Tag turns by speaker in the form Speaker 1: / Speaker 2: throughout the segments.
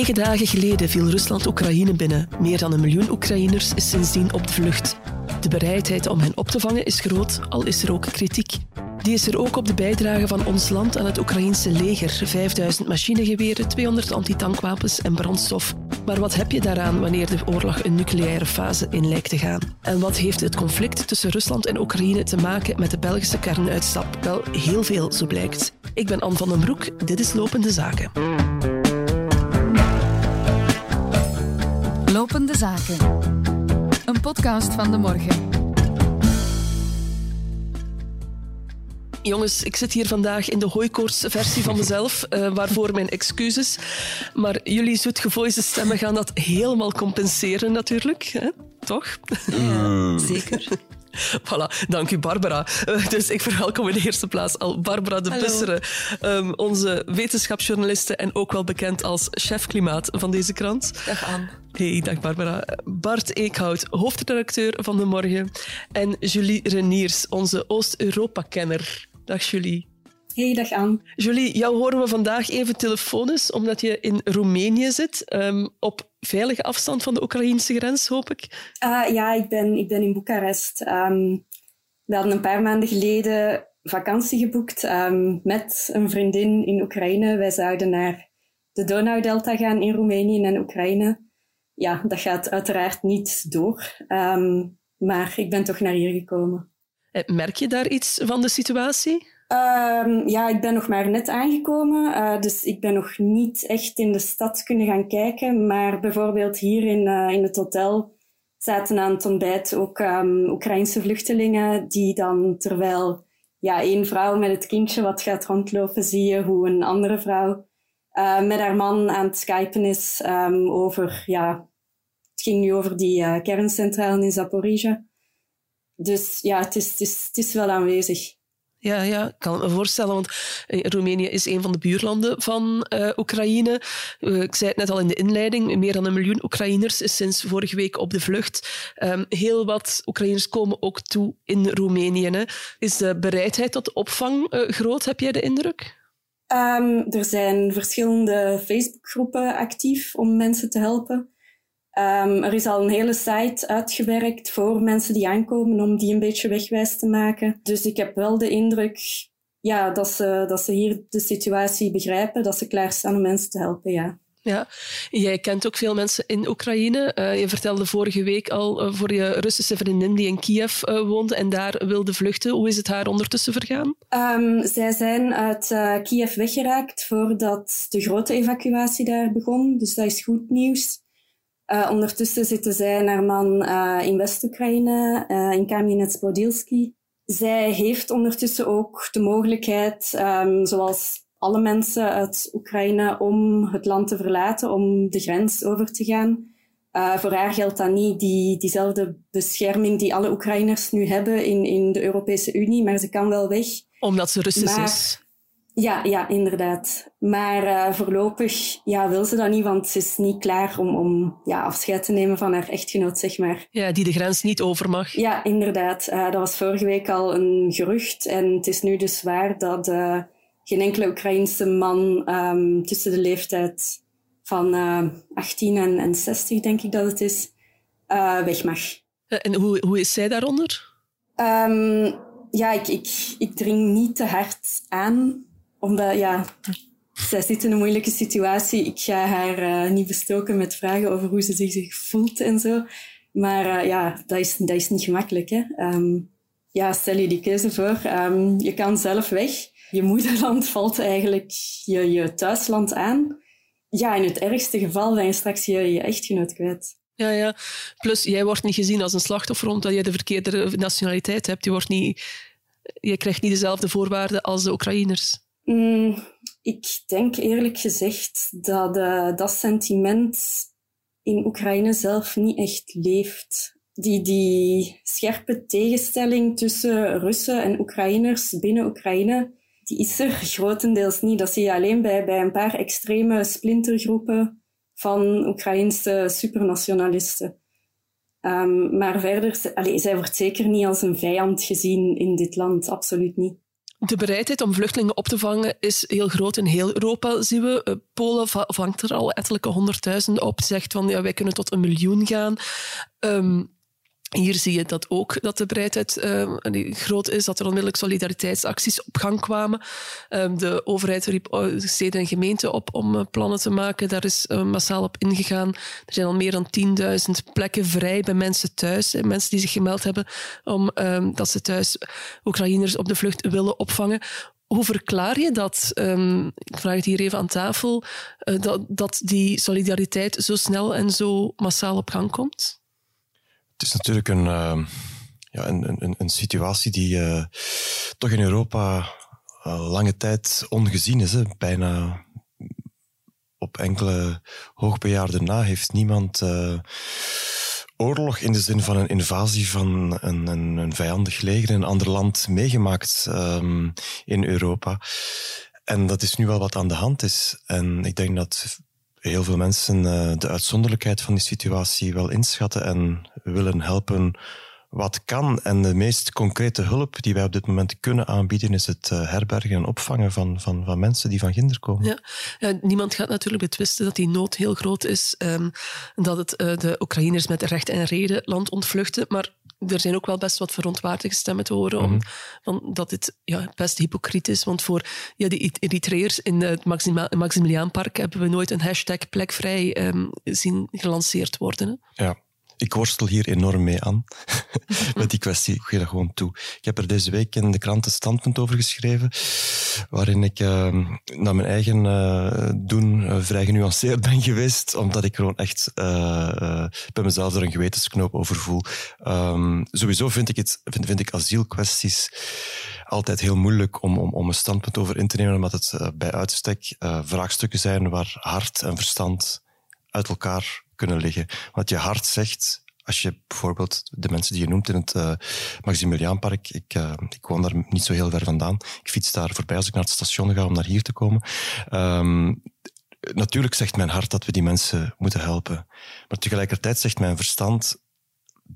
Speaker 1: Negen dagen geleden viel Rusland Oekraïne binnen. Meer dan een miljoen Oekraïners is sindsdien op de vlucht. De bereidheid om hen op te vangen is groot, al is er ook kritiek. Die is er ook op de bijdrage van ons land aan het Oekraïense leger. 5000 machinegeweren, 200 antitankwapens en brandstof. Maar wat heb je daaraan wanneer de oorlog een nucleaire fase in lijkt te gaan? En wat heeft het conflict tussen Rusland en Oekraïne te maken met de Belgische kernuitstap? Wel, heel veel, zo blijkt. Ik ben Anne van den Broek, dit is Lopende Zaken.
Speaker 2: Lopende Zaken. Een podcast van de morgen.
Speaker 1: Jongens, ik zit hier vandaag in de hooikoorts-versie van mezelf, uh, waarvoor mijn excuses. Maar jullie zoetgevoelige stemmen gaan dat helemaal compenseren natuurlijk, hè? toch?
Speaker 2: Ja, zeker.
Speaker 1: Voilà, dank u Barbara. Uh, dus ik verwelkom in de eerste plaats al Barbara de Bussere, um, onze wetenschapsjournaliste en ook wel bekend als chef klimaat van deze krant.
Speaker 3: Dag Anne.
Speaker 1: Hey, dag Barbara. Bart Eekhout, hoofdredacteur van De Morgen. En Julie Reniers, onze Oost-Europa-kenner. Dag Julie.
Speaker 4: Hey, dag Anne.
Speaker 1: Julie, jou horen we vandaag even telefonisch, omdat je in Roemenië zit, um, op veilige afstand van de Oekraïnse grens, hoop ik.
Speaker 4: Uh, ja, ik ben, ik ben in Boekarest. Um, we hadden een paar maanden geleden vakantie geboekt um, met een vriendin in Oekraïne. Wij zouden naar de Donaudelta gaan in Roemenië en Oekraïne. Ja, dat gaat uiteraard niet door, maar ik ben toch naar hier gekomen.
Speaker 1: Eh, merk je daar iets van de situatie?
Speaker 4: Um, ja, ik ben nog maar net aangekomen, uh, dus ik ben nog niet echt in de stad kunnen gaan kijken. Maar bijvoorbeeld hier in, uh, in het hotel zaten aan het ontbijt ook um, Oekraïnse vluchtelingen die dan terwijl ja, één vrouw met het kindje wat gaat rondlopen, zie je hoe een andere vrouw uh, met haar man aan het skypen is um, over, ja, het ging nu over die kerncentrale in Zaporizhia. Dus ja, het is, het is, het is wel aanwezig.
Speaker 1: Ja, ja, ik kan me voorstellen, want eh, Roemenië is een van de buurlanden van uh, Oekraïne. Uh, ik zei het net al in de inleiding, meer dan een miljoen Oekraïners is sinds vorige week op de vlucht. Um, heel wat Oekraïners komen ook toe in Roemenië. Hè. Is de bereidheid tot opvang uh, groot, heb jij de indruk?
Speaker 4: Um, er zijn verschillende Facebookgroepen actief om mensen te helpen. Um, er is al een hele site uitgewerkt voor mensen die aankomen om die een beetje wegwijs te maken. Dus ik heb wel de indruk ja, dat, ze, dat ze hier de situatie begrijpen, dat ze klaarstaan om mensen te helpen, ja.
Speaker 1: Ja, jij kent ook veel mensen in Oekraïne. Uh, je vertelde vorige week al uh, voor je Russische vriendin die in Kiev uh, woonde en daar wilde vluchten. Hoe is het haar ondertussen vergaan?
Speaker 4: Um, zij zijn uit Kiev weggeraakt voordat de grote evacuatie daar begon. Dus dat is goed nieuws. Uh, ondertussen zitten zij en haar man uh, in West-Oekraïne, uh, in Kamianets-Podilsky. Zij heeft ondertussen ook de mogelijkheid, um, zoals alle mensen uit Oekraïne, om het land te verlaten, om de grens over te gaan. voor haar geldt dat niet die, diezelfde bescherming die alle Oekraïners nu hebben in, in de Europese Unie, maar ze kan wel weg.
Speaker 1: Omdat ze Russisch maar, is.
Speaker 4: Ja, ja, inderdaad. Maar uh, voorlopig ja, wil ze dat niet, want ze is niet klaar om, om ja, afscheid te nemen van haar echtgenoot, zeg maar.
Speaker 1: Ja, die de grens niet over mag.
Speaker 4: Ja, inderdaad. Uh, dat was vorige week al een gerucht. En het is nu dus waar dat uh, geen enkele Oekraïense man um, tussen de leeftijd van 18 en, en 60, denk ik dat het is, weg mag.
Speaker 1: En hoe, hoe is zij daaronder?
Speaker 4: Um, ja, ik, ik, ik dring niet te hard aan omdat, ja, zij zit in een moeilijke situatie. Ik ga haar uh, niet bestoken met vragen over hoe ze zich voelt en zo. Maar uh, ja, dat is, dat is niet gemakkelijk. Hè? Um, ja, stel je die keuze voor. Um, je kan zelf weg. Je moederland valt eigenlijk je, je thuisland aan. Ja, in het ergste geval ben je straks je, je echtgenoot kwijt.
Speaker 1: Ja, ja. Plus, jij wordt niet gezien als een slachtoffer omdat je de verkeerde nationaliteit hebt. Je, wordt niet, je krijgt niet dezelfde voorwaarden als de Oekraïners.
Speaker 4: Mm, ik denk eerlijk gezegd dat uh, dat sentiment in Oekraïne zelf niet echt leeft. Die, die scherpe tegenstelling tussen Russen en Oekraïners binnen Oekraïne, die is er grotendeels niet. Dat zie je alleen bij, bij een paar extreme splintergroepen van Oekraïnse supernationalisten. Um, maar verder, allez, zij wordt zeker niet als een vijand gezien in dit land, absoluut niet.
Speaker 1: De bereidheid om vluchtelingen op te vangen is heel groot in heel Europa, zien we. Eh, Polen vangt er al ettelijke honderdduizenden op, zegt van ja, wij kunnen tot een miljoen gaan. Um, hier zie je dat ook, dat de bereidheid uh, groot is, dat er onmiddellijk solidariteitsacties op gang kwamen. Uh, de overheid riep oh, steden en gemeenten op om uh, plannen te maken. Daar is uh, massaal op ingegaan. Er zijn al meer dan 10.000 plekken vrij bij mensen thuis. Hè, mensen die zich gemeld hebben om ehm, dat ze thuis Oekraïners op de vlucht willen opvangen. Hoe verklaar je dat, ik vraag het hier even aan tafel, dat, dat die solidariteit zo snel en zo massaal op gang komt?
Speaker 3: Het is natuurlijk een, uh, ja, een, een, een, situatie die uh, toch in Europa uh, lange tijd ongezien is. Hè. Bijna op enkele hoogbejaarden na heeft niemand oorlog in de zin van een invasie van een, een, een vijandig leger in een ander land meegemaakt um, in Europa. En dat is nu wel wat aan de hand is. En ik denk dat heel veel mensen uh, de uitzonderlijkheid van die situatie wel inschatten en willen helpen wat kan. En de meest concrete hulp die wij op dit moment kunnen aanbieden is het uh, herbergen en opvangen van, van, van mensen die van ginder komen.
Speaker 1: Ja. niemand gaat natuurlijk betwisten dat die nood heel groot is. Um, dat het uh, de Oekraïners met recht en reden land ontvluchten. Maar er zijn ook wel best wat verontwaardigde stemmen te horen om, van, dat dit ja, best hypocriet is. Want voor ja, die Eritreërs in het Maximiliaanpark hebben we nooit een hashtag plekvrij um, zien gelanceerd worden.
Speaker 3: Hè? Ja, ik worstel hier enorm mee aan met die kwestie. Ik geef dat gewoon toe. Ik heb er deze week in de krant een standpunt over geschreven, waarin ik uh, naar mijn eigen uh, doen uh, vrij genuanceerd ben geweest, omdat ik gewoon echt bij mezelf er een gewetensknoop over voel. Um, sowieso vind ik, het, vind, vind ik asielkwesties altijd heel moeilijk om, om, om een standpunt over in te nemen, omdat het bij uitstek vraagstukken zijn waar hart en verstand uit elkaar kunnen liggen. Wat je hart zegt, als je bijvoorbeeld de mensen die je noemt in het uh, Maximiliaanpark, ik, uh, ik woon daar niet zo heel ver vandaan. Ik fiets daar voorbij als ik naar het station ga om naar hier te komen. Um, natuurlijk zegt mijn hart dat we die mensen moeten helpen. Maar tegelijkertijd zegt mijn verstand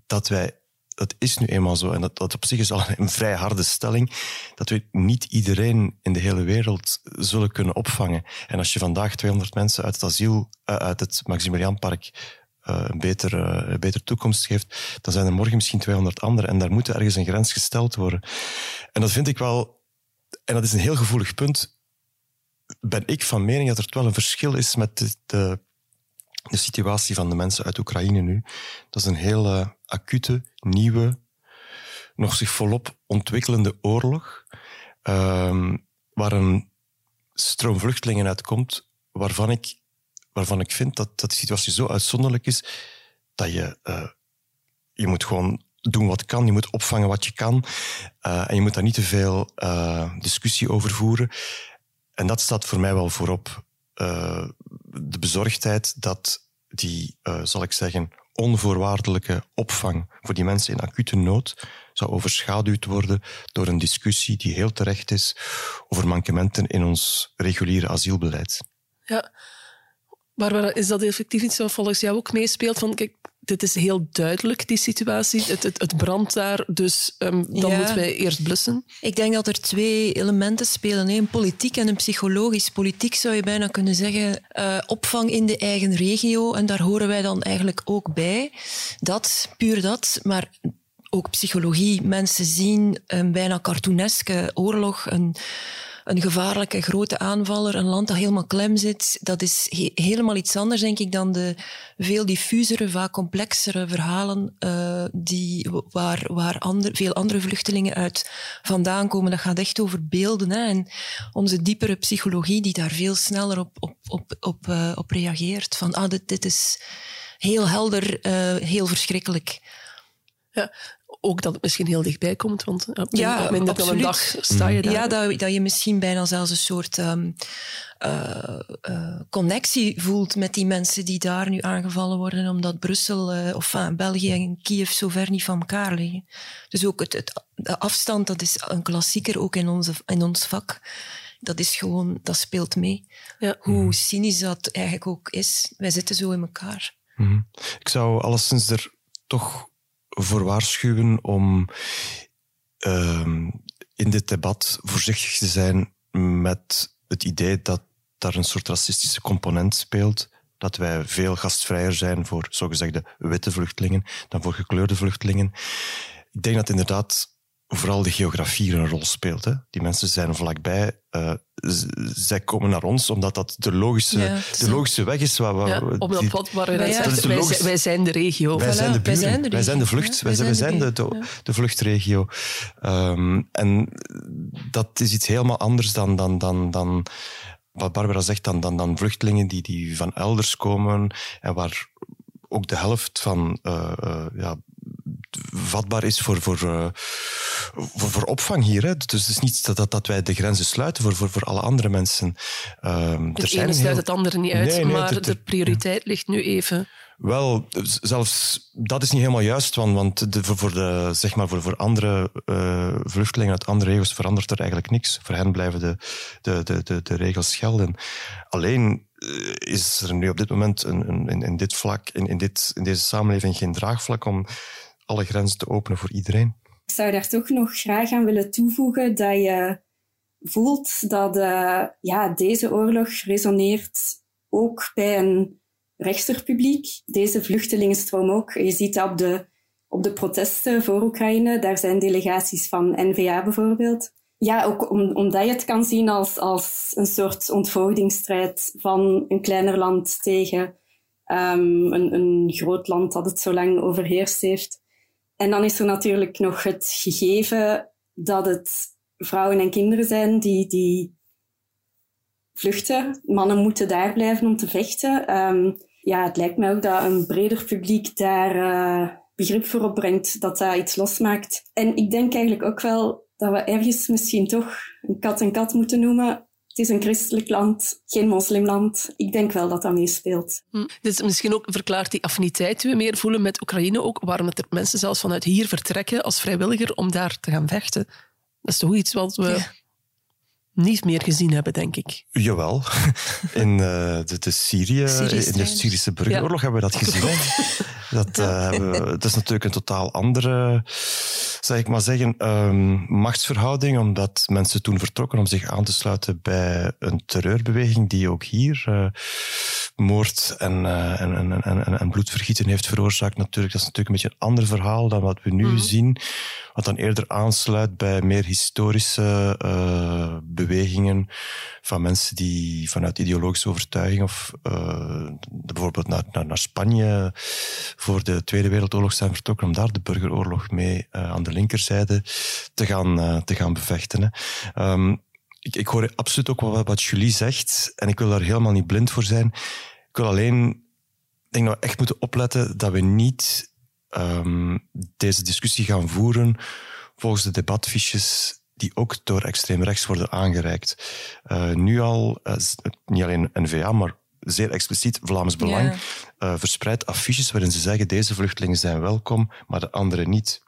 Speaker 3: dat wij dat is nu eenmaal zo. En dat, dat op zich is al een vrij harde stelling. Dat we niet iedereen in de hele wereld zullen kunnen opvangen. En als je vandaag 200 mensen uit het asiel, uh, uit het Maximiliaanpark uh, een, betere, uh, een betere toekomst geeft, dan zijn er morgen misschien 200 anderen. En daar moet ergens een grens gesteld worden. En dat vind ik wel... En dat is een heel gevoelig punt. Ben ik van mening dat er wel een verschil is met de de situatie van de mensen uit Oekraïne nu. Dat is een hele acute, nieuwe, nog zich volop ontwikkelende oorlog, um, waar een stroom vluchtelingen uitkomt, waarvan ik, waarvan ik vind dat, dat de situatie zo uitzonderlijk is dat je, uh, je moet gewoon doen wat kan, je moet opvangen wat je kan uh, en je moet daar niet te veel uh, discussie over voeren. En dat staat voor mij wel voorop. De bezorgdheid dat die, uh, zal ik zeggen, onvoorwaardelijke opvang voor die mensen in acute nood zou overschaduwd worden door een discussie die heel terecht is over mankementen in ons reguliere asielbeleid.
Speaker 1: Ja, Barbara, is dat effectief iets wat volgens jou ook meespeelt? Van, kijk, dit is heel duidelijk, die situatie. Het, het, het brandt daar, dus um, dan ja. moeten wij eerst blussen.
Speaker 5: Ik denk dat er twee elementen spelen. Een politiek en een psychologisch. Politiek zou je bijna kunnen zeggen uh, opvang in de eigen regio. En daar horen wij dan eigenlijk ook bij. Dat, puur dat. Maar ook psychologie. Mensen zien een bijna cartooneske oorlog, een een gevaarlijke grote aanvaller, een land dat helemaal klem zit, dat is he helemaal iets anders, denk ik, dan de veel diffusere, vaak complexere verhalen uh, die, waar, waar veel andere vluchtelingen uit vandaan komen. Dat gaat echt over beelden hè, en onze diepere psychologie die daar veel sneller op, op, op, op, uh, op reageert. Van, ah, dit, dit is heel helder, uh, heel verschrikkelijk.
Speaker 1: Ja, ook dat het misschien heel dichtbij komt, want op ja, minder dan een dag sta je daar.
Speaker 5: Ja, dat, dat je misschien bijna zelfs een soort um, uh, uh, connectie voelt met die mensen die daar nu aangevallen worden, omdat Brussel uh, of uh, België en Kiev zo ver niet van elkaar liggen. Dus ook het, het, de afstand, dat is een klassieker ook in, onze, in ons vak. Dat is gewoon, dat speelt mee. Ja. Hoe cynisch dat eigenlijk ook is. Wij zitten zo in elkaar.
Speaker 3: Mm -hmm. Ik zou alleszins er toch voor waarschuwen om uh, in dit debat voorzichtig te zijn met het idee dat daar een soort racistische component speelt. Dat wij veel gastvrijer zijn voor zogezegde witte vluchtelingen dan voor gekleurde vluchtelingen. Ik denk dat inderdaad vooral de geografie een rol speelt. Hè. Die mensen zijn vlakbij. Uh, zij komen naar ons omdat dat de logische, ja, de logische weg is. Waar, waar,
Speaker 1: ja, op dat pad waar wij, wij, wij, zijn de regio.
Speaker 3: Wij, zijn, de buren, wij zijn de, wij zijn de vlucht. wij, zijn, wij zijn de, de, de vluchtregio. Um, en dat is iets helemaal anders dan, dan, dan, dan wat Barbara zegt, dan, dan, dan vluchtelingen die, die van elders komen en waar ook de helft van uh, uh, ja, vatbaar is voor, voor, uh, voor, voor, opvang hier. Hè. Dus het is niet dat, dat, wij de grenzen sluiten voor, voor, voor alle andere mensen.
Speaker 1: Um, het ene sluit heel... het andere niet uit, nee, nee, maar de prioriteit ligt nu even
Speaker 3: wel, zelfs dat is niet helemaal juist, want, want de, voor, de, zeg maar voor, voor andere uh, vluchtelingen uit andere regio's verandert er eigenlijk niks. Voor hen blijven de, de, de, de, de regels gelden. Alleen uh, is er nu op dit moment een, een, in, in dit vlak, in, in, dit, in deze samenleving geen draagvlak om alle grenzen te openen voor iedereen.
Speaker 4: Ik zou daar toch nog graag aan willen toevoegen dat je voelt dat uh, ja, deze oorlog resoneert ook bij een rechtsterpubliek. Deze vluchtelingenstroom ook. Je ziet dat op de, op de protesten voor Oekraïne. Daar zijn delegaties van NVA bijvoorbeeld. Ja, ook om, omdat je het kan zien als, als een soort ontvoogdingsstrijd van een kleiner land tegen um, een, een groot land dat het zo lang overheerst heeft. En dan is er natuurlijk nog het gegeven dat het vrouwen en kinderen zijn die, die vluchten. Mannen moeten daar blijven om te vechten. Um, ja, het lijkt mij ook dat een breder publiek daar uh, begrip voor opbrengt, dat dat iets losmaakt. En ik denk eigenlijk ook wel dat we ergens misschien toch een kat en kat moeten noemen. Het is een christelijk land, geen moslimland. Ik denk wel dat dat meespeelt.
Speaker 1: Hm. Dus misschien ook verklaart die affiniteit die we meer voelen met Oekraïne ook, waarom er mensen zelfs vanuit hier vertrekken als vrijwilliger om daar te gaan vechten. Dat is toch iets wat we niet meer gezien hebben, denk ik.
Speaker 3: Jawel. In uh, de, de, Syrië, in de Syrische burgeroorlog hebben we dat gezien. dat, uh, we, dat is natuurlijk een totaal andere, zeg ik maar zeggen, um, machtsverhouding, omdat mensen toen vertrokken om zich aan te sluiten bij een terreurbeweging die ook hier uh, moord en, en, en, en, en, bloedvergieten heeft veroorzaakt. Natuurlijk, dat is natuurlijk een beetje een ander verhaal dan wat we nu mm. zien, wat dan eerder aansluit bij meer historische bewegingen van mensen die vanuit ideologische overtuiging of uh, bijvoorbeeld naar, naar, naar Spanje voor de Tweede Wereldoorlog zijn vertrokken om daar de burgeroorlog mee uh, aan de linkerzijde te gaan, uh, te gaan bevechten. Um, ik, ik hoor absoluut ook wat, wat Julie zegt en ik wil daar helemaal niet blind voor zijn. Ik wil alleen, ik denk dat we echt moeten opletten dat we niet um, deze discussie gaan voeren volgens de debatfiches die ook door extreem rechts worden aangereikt. Uh, nu al, uh, niet alleen NVA, maar zeer expliciet Vlaams Belang, ja. uh, verspreidt affiches waarin ze zeggen deze vluchtelingen zijn welkom, maar de anderen niet.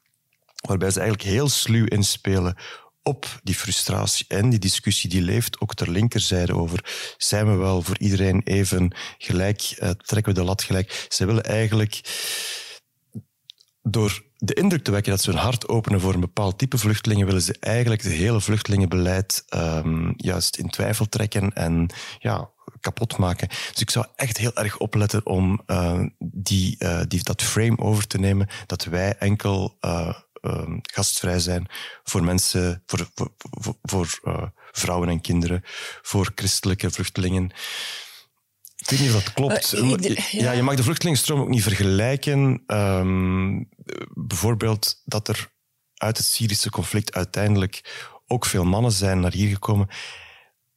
Speaker 3: Waarbij ze eigenlijk heel sluw inspelen op die frustratie en die discussie die leeft ook ter linkerzijde over zijn we wel voor iedereen even gelijk, trekken we de lat gelijk. Ze willen eigenlijk door de indruk te wekken dat ze hun hart openen voor een bepaald type vluchtelingen, willen ze eigenlijk het hele vluchtelingenbeleid um, juist in twijfel trekken en ja, kapot maken. Dus ik zou echt heel erg opletten om uh, die, uh, die, dat frame over te nemen, dat wij enkel uh, gastvrij zijn voor mensen, voor, voor, voor, voor vrouwen en kinderen, voor christelijke vluchtelingen. Ik weet niet of dat klopt. Uh, ja. je mag de vluchtelingenstroom ook niet vergelijken. Um, bijvoorbeeld dat er uit het Syrische conflict uiteindelijk ook veel mannen zijn naar hier gekomen.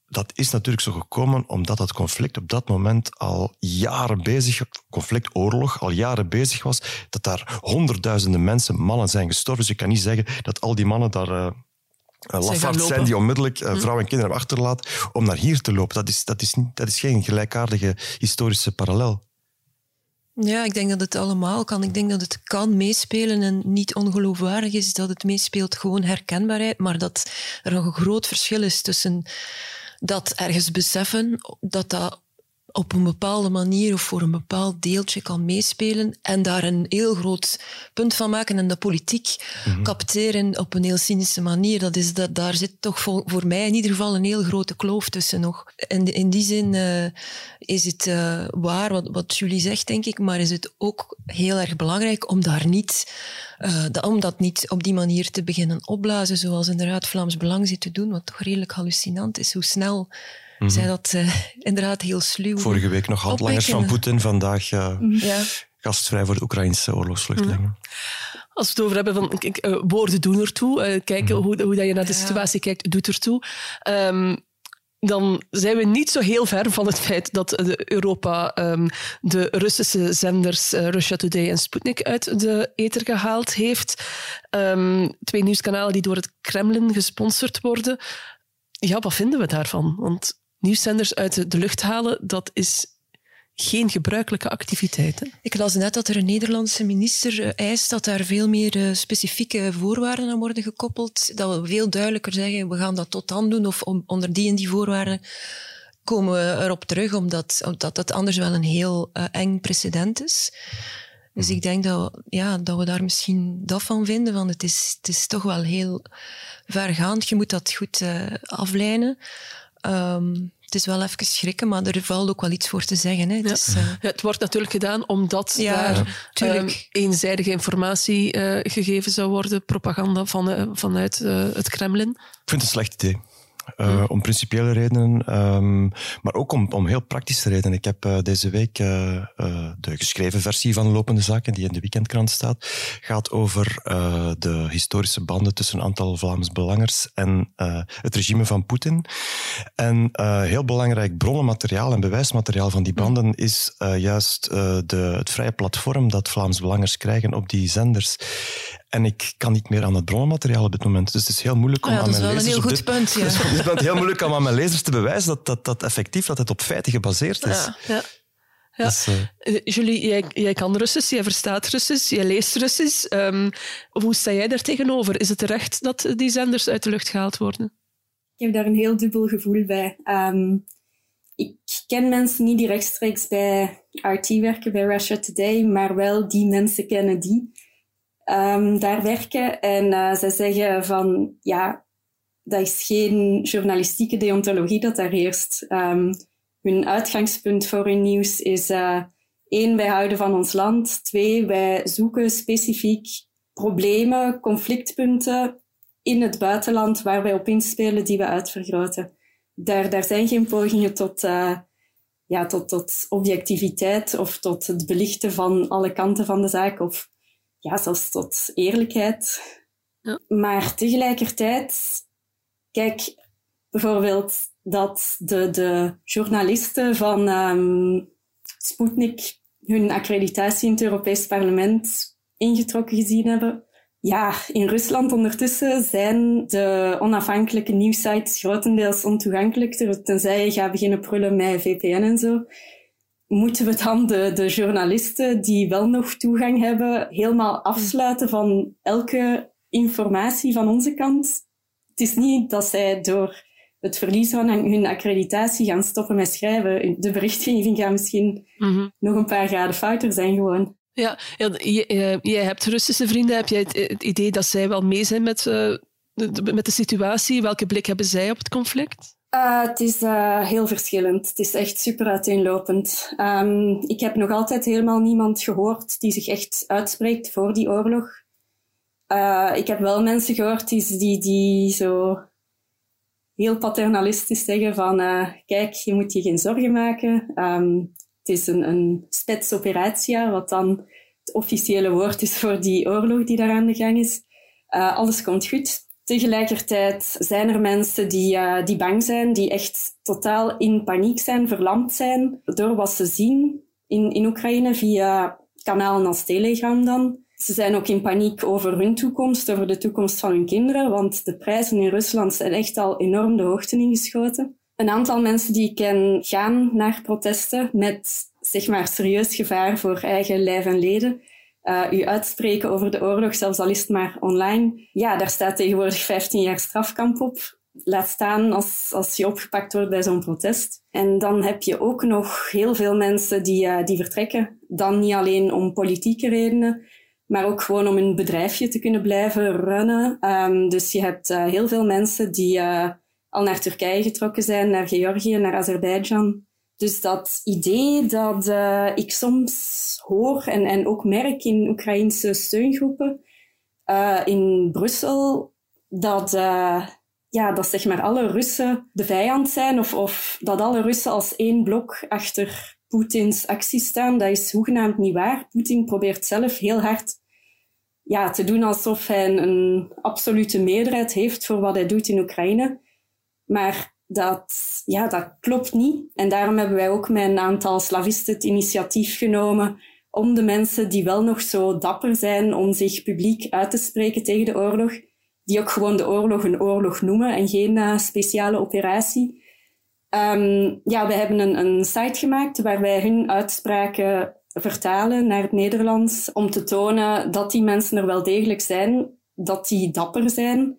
Speaker 3: Dat is natuurlijk zo gekomen omdat dat conflict op dat moment al jaren bezig, conflict, oorlog, al jaren bezig was. Dat daar honderdduizenden mensen, mannen zijn gestorven. Dus je kan niet zeggen dat al die mannen daar uh, lafaard zijn die onmiddellijk uh, vrouwen en kinderen achterlaat om naar hier te lopen. Dat is, dat is, niet, dat is geen gelijkaardige historische parallel.
Speaker 5: Ja, ik denk dat het allemaal kan. Ik denk dat het kan meespelen en niet ongeloofwaardig is dat het meespeelt gewoon herkenbaarheid, maar dat er nog een groot verschil is tussen dat ergens beseffen dat dat op een bepaalde manier of voor een bepaald deeltje kan meespelen en daar een heel groot punt van maken en de politiek mm capteren op een heel cynische manier. Dat is, dat, daar zit toch voor, voor mij in ieder geval een heel grote kloof tussen nog. En in die zin uh, is het uh, waar wat, wat Julie zegt, denk ik, maar is het ook heel erg belangrijk om daar niet, uh, om dat niet op die manier te beginnen opblazen, zoals inderdaad Vlaams Belang zit te doen, wat toch redelijk hallucinant is, hoe snel mm zij dat uh, inderdaad heel sluw.
Speaker 3: Vorige week nog handlangers van Poetin, vandaag uh, ja. gastvrij voor de Oekraïnse oorlogsvluchtelingen. Mm
Speaker 1: Als we het over hebben van uh, woorden doen ertoe, uh, kijken mm hoe, hoe dat je naar de situatie kijkt, doet ertoe. Um, dan zijn we niet zo heel ver van het feit dat Europa um, de Russische zenders uh, Russia Today en Sputnik uit de ether gehaald heeft. Um, twee nieuwskanalen die door het Kremlin gesponsord worden. Ja, wat vinden we daarvan? Want nieuwszenders uit de lucht halen, dat is geen gebruikelijke activiteit. Hè?
Speaker 5: Ik las net dat er een Nederlandse minister eh, eist dat daar veel meer uh, specifieke voorwaarden aan worden gekoppeld. Dat we veel duidelijker zeggen, we gaan dat tot dan doen of onder die en die voorwaarden komen we erop terug, omdat, omdat dat anders wel een heel uh, eng precedent is. Dus mhm. ik denk dat, ja, dat we daar misschien dat van vinden, want het is, het is toch wel heel vergaand. Je moet dat goed uh, aflijnen. Um, het is wel even schrikken, maar er valt ook wel iets voor te zeggen. Hè.
Speaker 1: Het, is, uh... ja, het wordt natuurlijk gedaan omdat ja, daar um, eenzijdige informatie uh, gegeven zou worden, propaganda van, uh, vanuit het Kremlin. Ik
Speaker 3: vind het een slecht idee. Uh, om principiële redenen, um, maar ook om, om heel praktische redenen. Ik heb uh, deze week uh, de geschreven versie van Lopende Zaken, die in de weekendkrant staat, gaat over de historische banden tussen een aantal Vlaams belangers en het regime van Poetin. En heel belangrijk bronnenmateriaal en bewijsmateriaal van die banden is juist de, het vrije platform dat Vlaams belangers krijgen op die zenders. En ik kan niet meer aan het bronnenmateriaal op dit moment. Dus het is heel moeilijk om
Speaker 5: ja,
Speaker 3: aan mijn
Speaker 5: lezers... Dat is wel een heel goed
Speaker 3: dit, punt, ja. het is heel moeilijk om aan mijn lezers te bewijzen dat dat, dat effectief dat het op feiten gebaseerd is.
Speaker 1: Ja, ja. Ja. Dus, uh... Julie, jij, jij, kan Russisch, jij verstaat Russisch, jij leest Russisch. Um, hoe sta jij daar tegenover? Is het terecht dat die zenders uit de lucht gehaald worden?
Speaker 4: Ik heb daar een heel dubbel gevoel bij. Um, ik ken mensen niet die rechtstreeks bij RT werken, bij Russia Today, maar wel die mensen kennen die um, daar werken. En uh, zij zeggen van, ja, dat is geen journalistieke deontologie dat daar heerst. Um, hun uitgangspunt voor hun nieuws is uh, één, wij houden van ons land. Twee, wij zoeken specifiek problemen, conflictpunten in het buitenland waar wij op inspelen die we uitvergroten. Daar, daar zijn geen pogingen tot, uh, ja, tot, tot objectiviteit of tot het belichten van alle kanten van de zaak of ja, zelfs tot eerlijkheid. Ja. Maar tegelijkertijd, kijk bijvoorbeeld dat de, de journalisten van um, Sputnik hun accreditatie in het Europees Parlement ingetrokken gezien hebben. Ja, in Rusland ondertussen zijn de onafhankelijke nieuwsites grotendeels ontoegankelijk, tenzij je gaat beginnen prullen met VPN en zo moeten we dan de, de journalisten die wel nog toegang hebben, helemaal afsluiten van elke informatie van onze kant? Het is niet dat zij door het verlies van hun accreditatie gaan stoppen met schrijven. De berichtgeving gaat misschien mm nog een paar graden fouter zijn gewoon.
Speaker 1: Ja, ja jij, hebt Russische vrienden. Heb jij het, idee dat zij wel mee zijn met, uh, de, met de situatie? Welke blik hebben zij op het conflict?
Speaker 4: Uh, het is uh, heel verschillend. Het is echt super uiteenlopend. Um, ik heb nog altijd helemaal niemand gehoord die zich echt uitspreekt voor die oorlog. Uh, ik heb wel mensen gehoord die, die, die zo heel paternalistisch zeggen van kijk, je moet je geen zorgen maken. Um, het is een, een wat dan het officiële woord is voor die oorlog die daar aan de gang is. alles komt goed. Tegelijkertijd zijn er mensen die, uh, die bang zijn, die echt totaal in paniek zijn, verlamd zijn door wat ze zien in, in Oekraïne via kanalen als Telegram dan. Ze zijn ook in paniek over hun toekomst, over de toekomst van hun kinderen, want de prijzen in Rusland zijn echt al enorm de hoogte ingeschoten. Een aantal mensen die ik ken gaan naar protesten met zeg maar serieus gevaar voor eigen lijf en leden uh, u uitspreken over de oorlog, zelfs al is het maar online. Ja, daar staat tegenwoordig 15 jaar strafkamp op. Laat staan als, als je opgepakt wordt bij zo'n protest. En dan heb je ook nog heel veel mensen die, uh, die vertrekken. Dan niet alleen om politieke redenen, maar ook gewoon om een bedrijfje te kunnen blijven runnen. Um, dus je hebt uh, heel veel mensen die al naar Turkije getrokken zijn, naar Georgië, naar Azerbeidzjan. Dus dat idee dat uh, ik soms hoor en, en ook merk in Oekraïnse steungroepen in Brussel, dat ja, dat zeg maar alle Russen de vijand zijn of, of dat alle Russen als één blok achter Poetins acties staan, dat is hoegenaamd niet waar. Poetin probeert zelf heel hard ja, te doen alsof hij een, absolute meerderheid heeft voor wat hij doet in Oekraïne. Maar dat, ja, dat klopt niet. En daarom hebben wij ook met een aantal slavisten het initiatief genomen om de mensen die wel nog zo dapper zijn om zich publiek uit te spreken tegen de oorlog, die ook gewoon de oorlog een oorlog noemen en geen uh, speciale operatie. Um, ja, we hebben een, een site gemaakt waar wij hun uitspraken vertalen naar het Nederlands om te tonen dat die mensen er wel degelijk zijn, dat die dapper zijn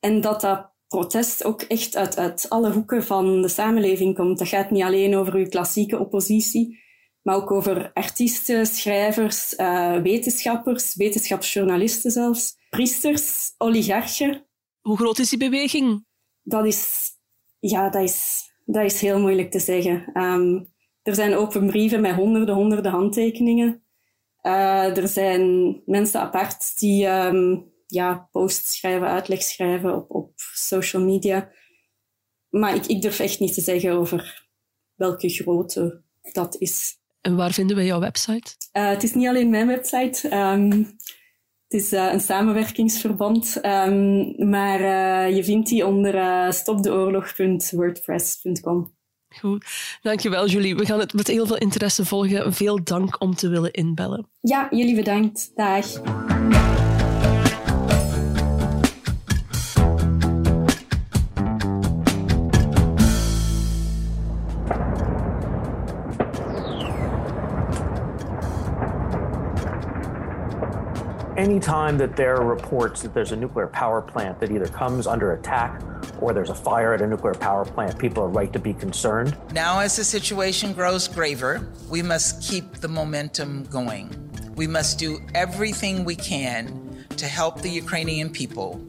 Speaker 4: en dat dat protest ook echt uit, uit alle hoeken van de samenleving komt. Dat gaat niet alleen over uw klassieke oppositie, maar ook over artiesten, schrijvers, uh, wetenschappers, wetenschapsjournalisten zelfs, priesters, oligarchen.
Speaker 1: Hoe groot is die beweging?
Speaker 4: Dat is, ja, dat is, dat is heel moeilijk te zeggen. Um, er zijn open brieven met honderden, honderden handtekeningen. Uh, er zijn mensen apart die um, ja, posts schrijven, uitleg schrijven op, op social media. Maar ik, ik durf echt niet te zeggen over welke grootte dat is.
Speaker 1: En waar vinden we jouw website?
Speaker 4: Uh, het is niet alleen mijn website. Um, het is uh, een samenwerkingsverband, um, maar uh, je vindt die onder stopdeoorlog.wordpress.com.
Speaker 1: Goed, dankjewel Julie. We gaan het met heel veel interesse volgen. Veel dank om te willen inbellen.
Speaker 4: Ja, jullie bedankt. Dag.
Speaker 6: Anytime that there are reports that there's a nuclear power plant that either comes under attack or there's a fire at a nuclear power plant, people are right to be concerned.
Speaker 7: Now, as the situation grows graver, we must keep the momentum going. We must do everything we can to help the Ukrainian people,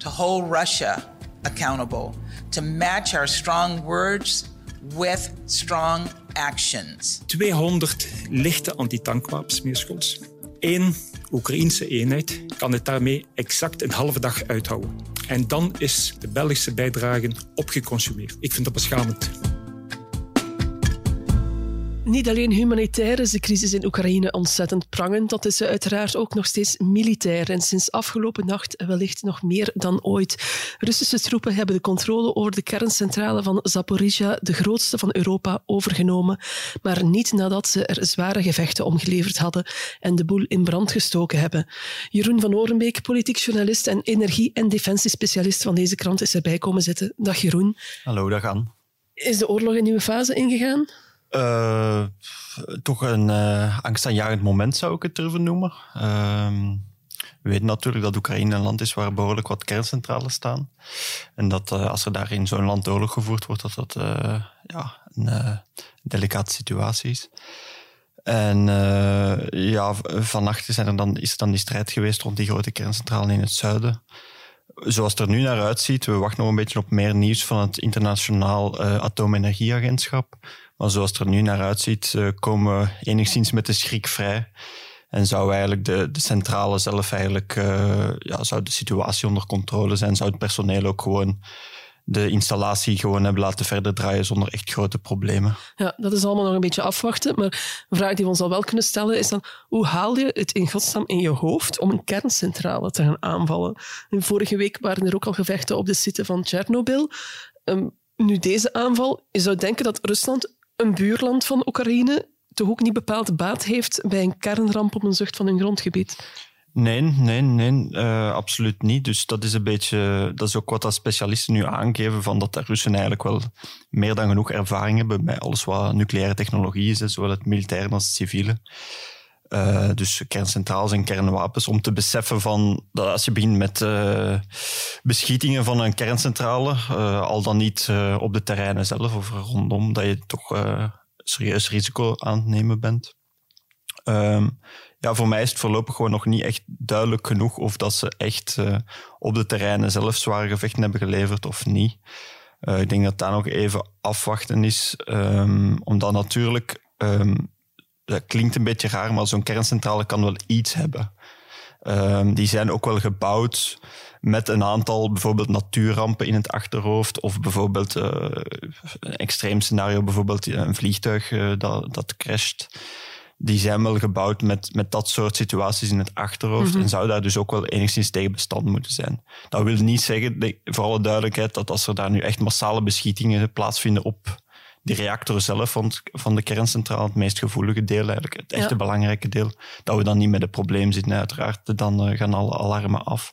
Speaker 7: to hold Russia accountable, to match our strong words with strong actions.
Speaker 8: 200 lichte antitankwapensmeerschols. Eén Oekraïnse eenheid kan het daarmee exact een halve dag uithouden. En dan is de Belgische bijdrage opgeconsumeerd. Ik vind dat beschamend.
Speaker 1: Niet alleen humanitair is de crisis in Oekraïne ontzettend prangend, dat is ze uiteraard ook nog steeds militair en sinds afgelopen nacht wellicht nog meer dan ooit. Russische troepen hebben de controle over de kerncentrale van Zaporizhia, de grootste van Europa, overgenomen, maar niet nadat ze er zware gevechten omgeleverd hadden en de boel in brand gestoken hebben. Jeroen van Orenbeek, politiek journalist en energie- en defensiespecialist van deze krant, is erbij komen zitten. Dag Jeroen.
Speaker 9: Hallo, dag Anne.
Speaker 1: Is de oorlog een nieuwe fase ingegaan?
Speaker 9: Uh, toch een uh, angstaanjagend moment zou ik het durven noemen. Uh, we weten natuurlijk dat Oekraïne een land is waar behoorlijk wat kerncentrales staan. En dat uh, als er daar in zo'n land oorlog gevoerd wordt, dat dat ja, een delicate situatie is. En ja, vannacht zijn er dan, is er dan die strijd geweest rond die grote kerncentrale in het zuiden zoals het er nu naar uitziet, we wachten nog een beetje op meer nieuws van het Internationaal uh, Atoomenergieagentschap. Maar zoals het er nu naar uitziet, uh, komen we enigszins met de schrik vrij. En zou eigenlijk de, de centrale zelf eigenlijk, uh, ja, zou de situatie onder controle zijn, zou het personeel ook gewoon de installatie gewoon hebben laten verder draaien zonder echt grote problemen.
Speaker 1: Ja, dat is allemaal nog een beetje afwachten. Maar een vraag die we ons al wel kunnen stellen is dan, hoe haal je het in godsnaam in je hoofd om een kerncentrale te gaan aanvallen? En vorige week waren er ook al gevechten op de site van Tsjernobyl. Um, nu deze aanval, je zou denken dat Rusland, een buurland van Oekraïne, toch ook niet bepaald baat heeft bij een kernramp op een zucht van hun grondgebied.
Speaker 9: Nee, nee, nee, uh, absoluut niet. Dus dat is een beetje, dat is ook wat dat specialisten nu aangeven, van dat de Russen eigenlijk wel meer dan genoeg ervaring hebben bij alles wat nucleaire technologie is, zowel het militaire als het civiele. Uh, dus kerncentrales en kernwapens, om te beseffen van dat als je begint met uh, beschietingen van een kerncentrale, uh, al dan niet op de terreinen zelf of rondom, dat je toch serieus risico aan het nemen bent. Um, ja, voor mij is het voorlopig gewoon nog niet echt duidelijk genoeg of dat ze echt op de terreinen zelf zware gevechten hebben geleverd of niet. ik denk dat daar nog even afwachten is, um, omdat natuurlijk um, dat klinkt een beetje raar, maar zo'n kerncentrale kan wel iets hebben. Um, die zijn ook wel gebouwd met een aantal bijvoorbeeld natuurrampen in het achterhoofd. Of bijvoorbeeld uh, een extreem scenario, bijvoorbeeld een vliegtuig uh, dat, dat crasht. Die zijn wel gebouwd met, met dat soort situaties in het achterhoofd. Mm -hmm. En zou daar dus ook wel enigszins tegen bestand moeten zijn. Dat wil niet zeggen, voor alle duidelijkheid, dat als er daar nu echt massale beschietingen plaatsvinden op die reactor zelf van, van de kerncentrale, het meest gevoelige deel, eigenlijk het echte ja. belangrijke deel, dat we dan niet met het probleem zitten. Uiteraard, dan uh, gaan alle alarmen af.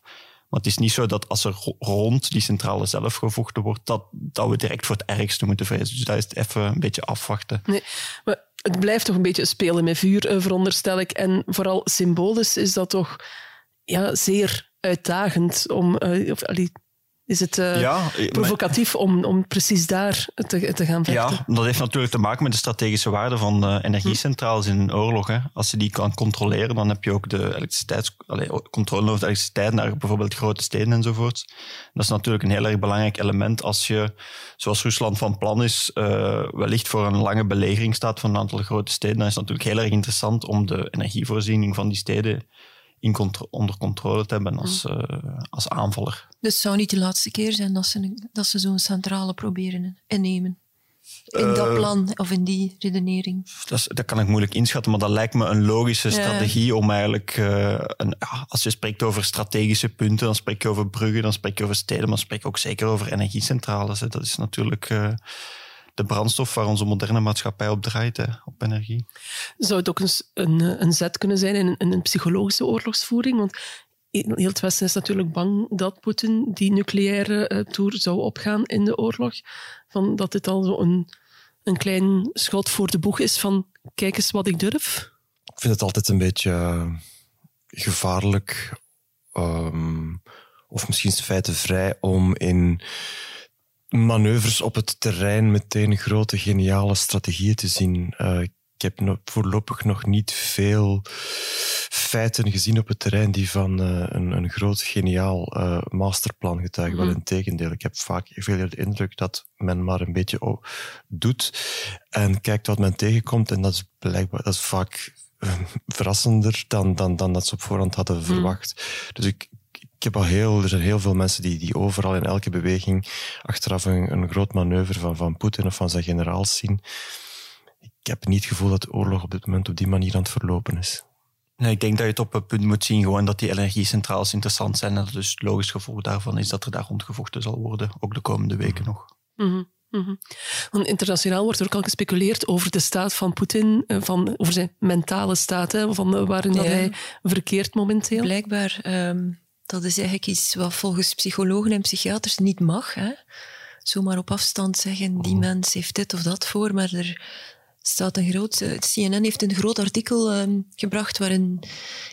Speaker 9: Maar het is niet zo dat als er rond die centrale zelf gevochten wordt, dat, dat we direct voor het ergste moeten vrezen. Dus dat is het even een beetje afwachten.
Speaker 1: Nee, maar het blijft toch een beetje spelen met vuur, veronderstel ik. En vooral symbolisch is dat toch ja, zeer uitdagend om... Uh, of, allee, is het uh, ja, provocatief maar, om, om precies daar te, te gaan vechten?
Speaker 9: Ja, dat heeft natuurlijk te maken met de strategische waarde van uh, energiecentrales in een oorlog. Hè. Als je die kan controleren, dan heb je ook de elektriciteits, allez, controle over de elektriciteit naar bijvoorbeeld grote steden enzovoort. Dat is natuurlijk een heel erg belangrijk element als je, zoals Rusland van plan is, uh, wellicht voor een lange belegering staat van een aantal grote steden. Dan is het natuurlijk heel erg interessant om de energievoorziening van die steden in contro onder controle te hebben als, uh, als aanvaller.
Speaker 5: Dus het zou niet de laatste keer zijn dat ze, dat ze zo'n centrale proberen innemen? In uh, dat plan of in die redenering?
Speaker 9: Dat, is, dat, kan ik moeilijk inschatten, maar dat lijkt me een logische strategie om eigenlijk, uh, een, ja, als je spreekt over strategische punten, dan spreek je over bruggen, dan spreek je over steden, maar dan spreek je ook zeker over energiecentrales. Hè. Dat is natuurlijk de brandstof waar onze moderne maatschappij op draait, hè, op energie.
Speaker 1: Zou het ook een, een, een zet kunnen zijn in, in een psychologische oorlogsvoering? Want heel het Westen is natuurlijk bang dat Poetin die nucleaire uh, toer zou opgaan in de oorlog. Van dat dit al zo een, een klein schot voor de boeg is van kijk eens wat ik durf.
Speaker 3: Ik vind het altijd een beetje uh, gevaarlijk, um, of misschien feitenvrij, om in manoeuvres op het terrein meteen grote geniale strategieën te zien. Uh, ik heb voorlopig nog niet veel feiten gezien op het terrein die van uh, een, een groot geniaal uh, masterplan getuigen. Mm. Wel in tegendeel. Ik heb vaak veel de indruk dat men maar een beetje doet en kijkt wat men tegenkomt. En dat is blijkbaar dat is vaak verrassender dan, dan, dan dat ze op voorhand hadden verwacht. Mm. Dus ik, ik heb al heel, er zijn heel veel mensen die, die overal in elke beweging achteraf een, een groot manoeuvre van, van Poetin of van zijn generaals zien. Ik heb niet het gevoel dat de oorlog op dit moment op die manier aan het verlopen is.
Speaker 9: Nee, ik denk dat je het op het punt moet zien gewoon dat die energiecentrales interessant zijn. En dat dus het logisch gevolg daarvan is dat er daar rondgevochten zal worden, ook de komende weken nog.
Speaker 1: Mm -hmm. Mm -hmm. internationaal wordt er ook al gespeculeerd over de staat van Poetin, eh, van, over zijn mentale staat, hè, van waarin ja. hij verkeert momenteel.
Speaker 5: Blijkbaar um, dat is eigenlijk iets wat volgens psychologen en psychiaters niet mag. Hè? Zomaar op afstand zeggen, die mens heeft dit of dat voor, maar er staat een groot... Uh, CNN heeft een groot artikel um, gebracht waarin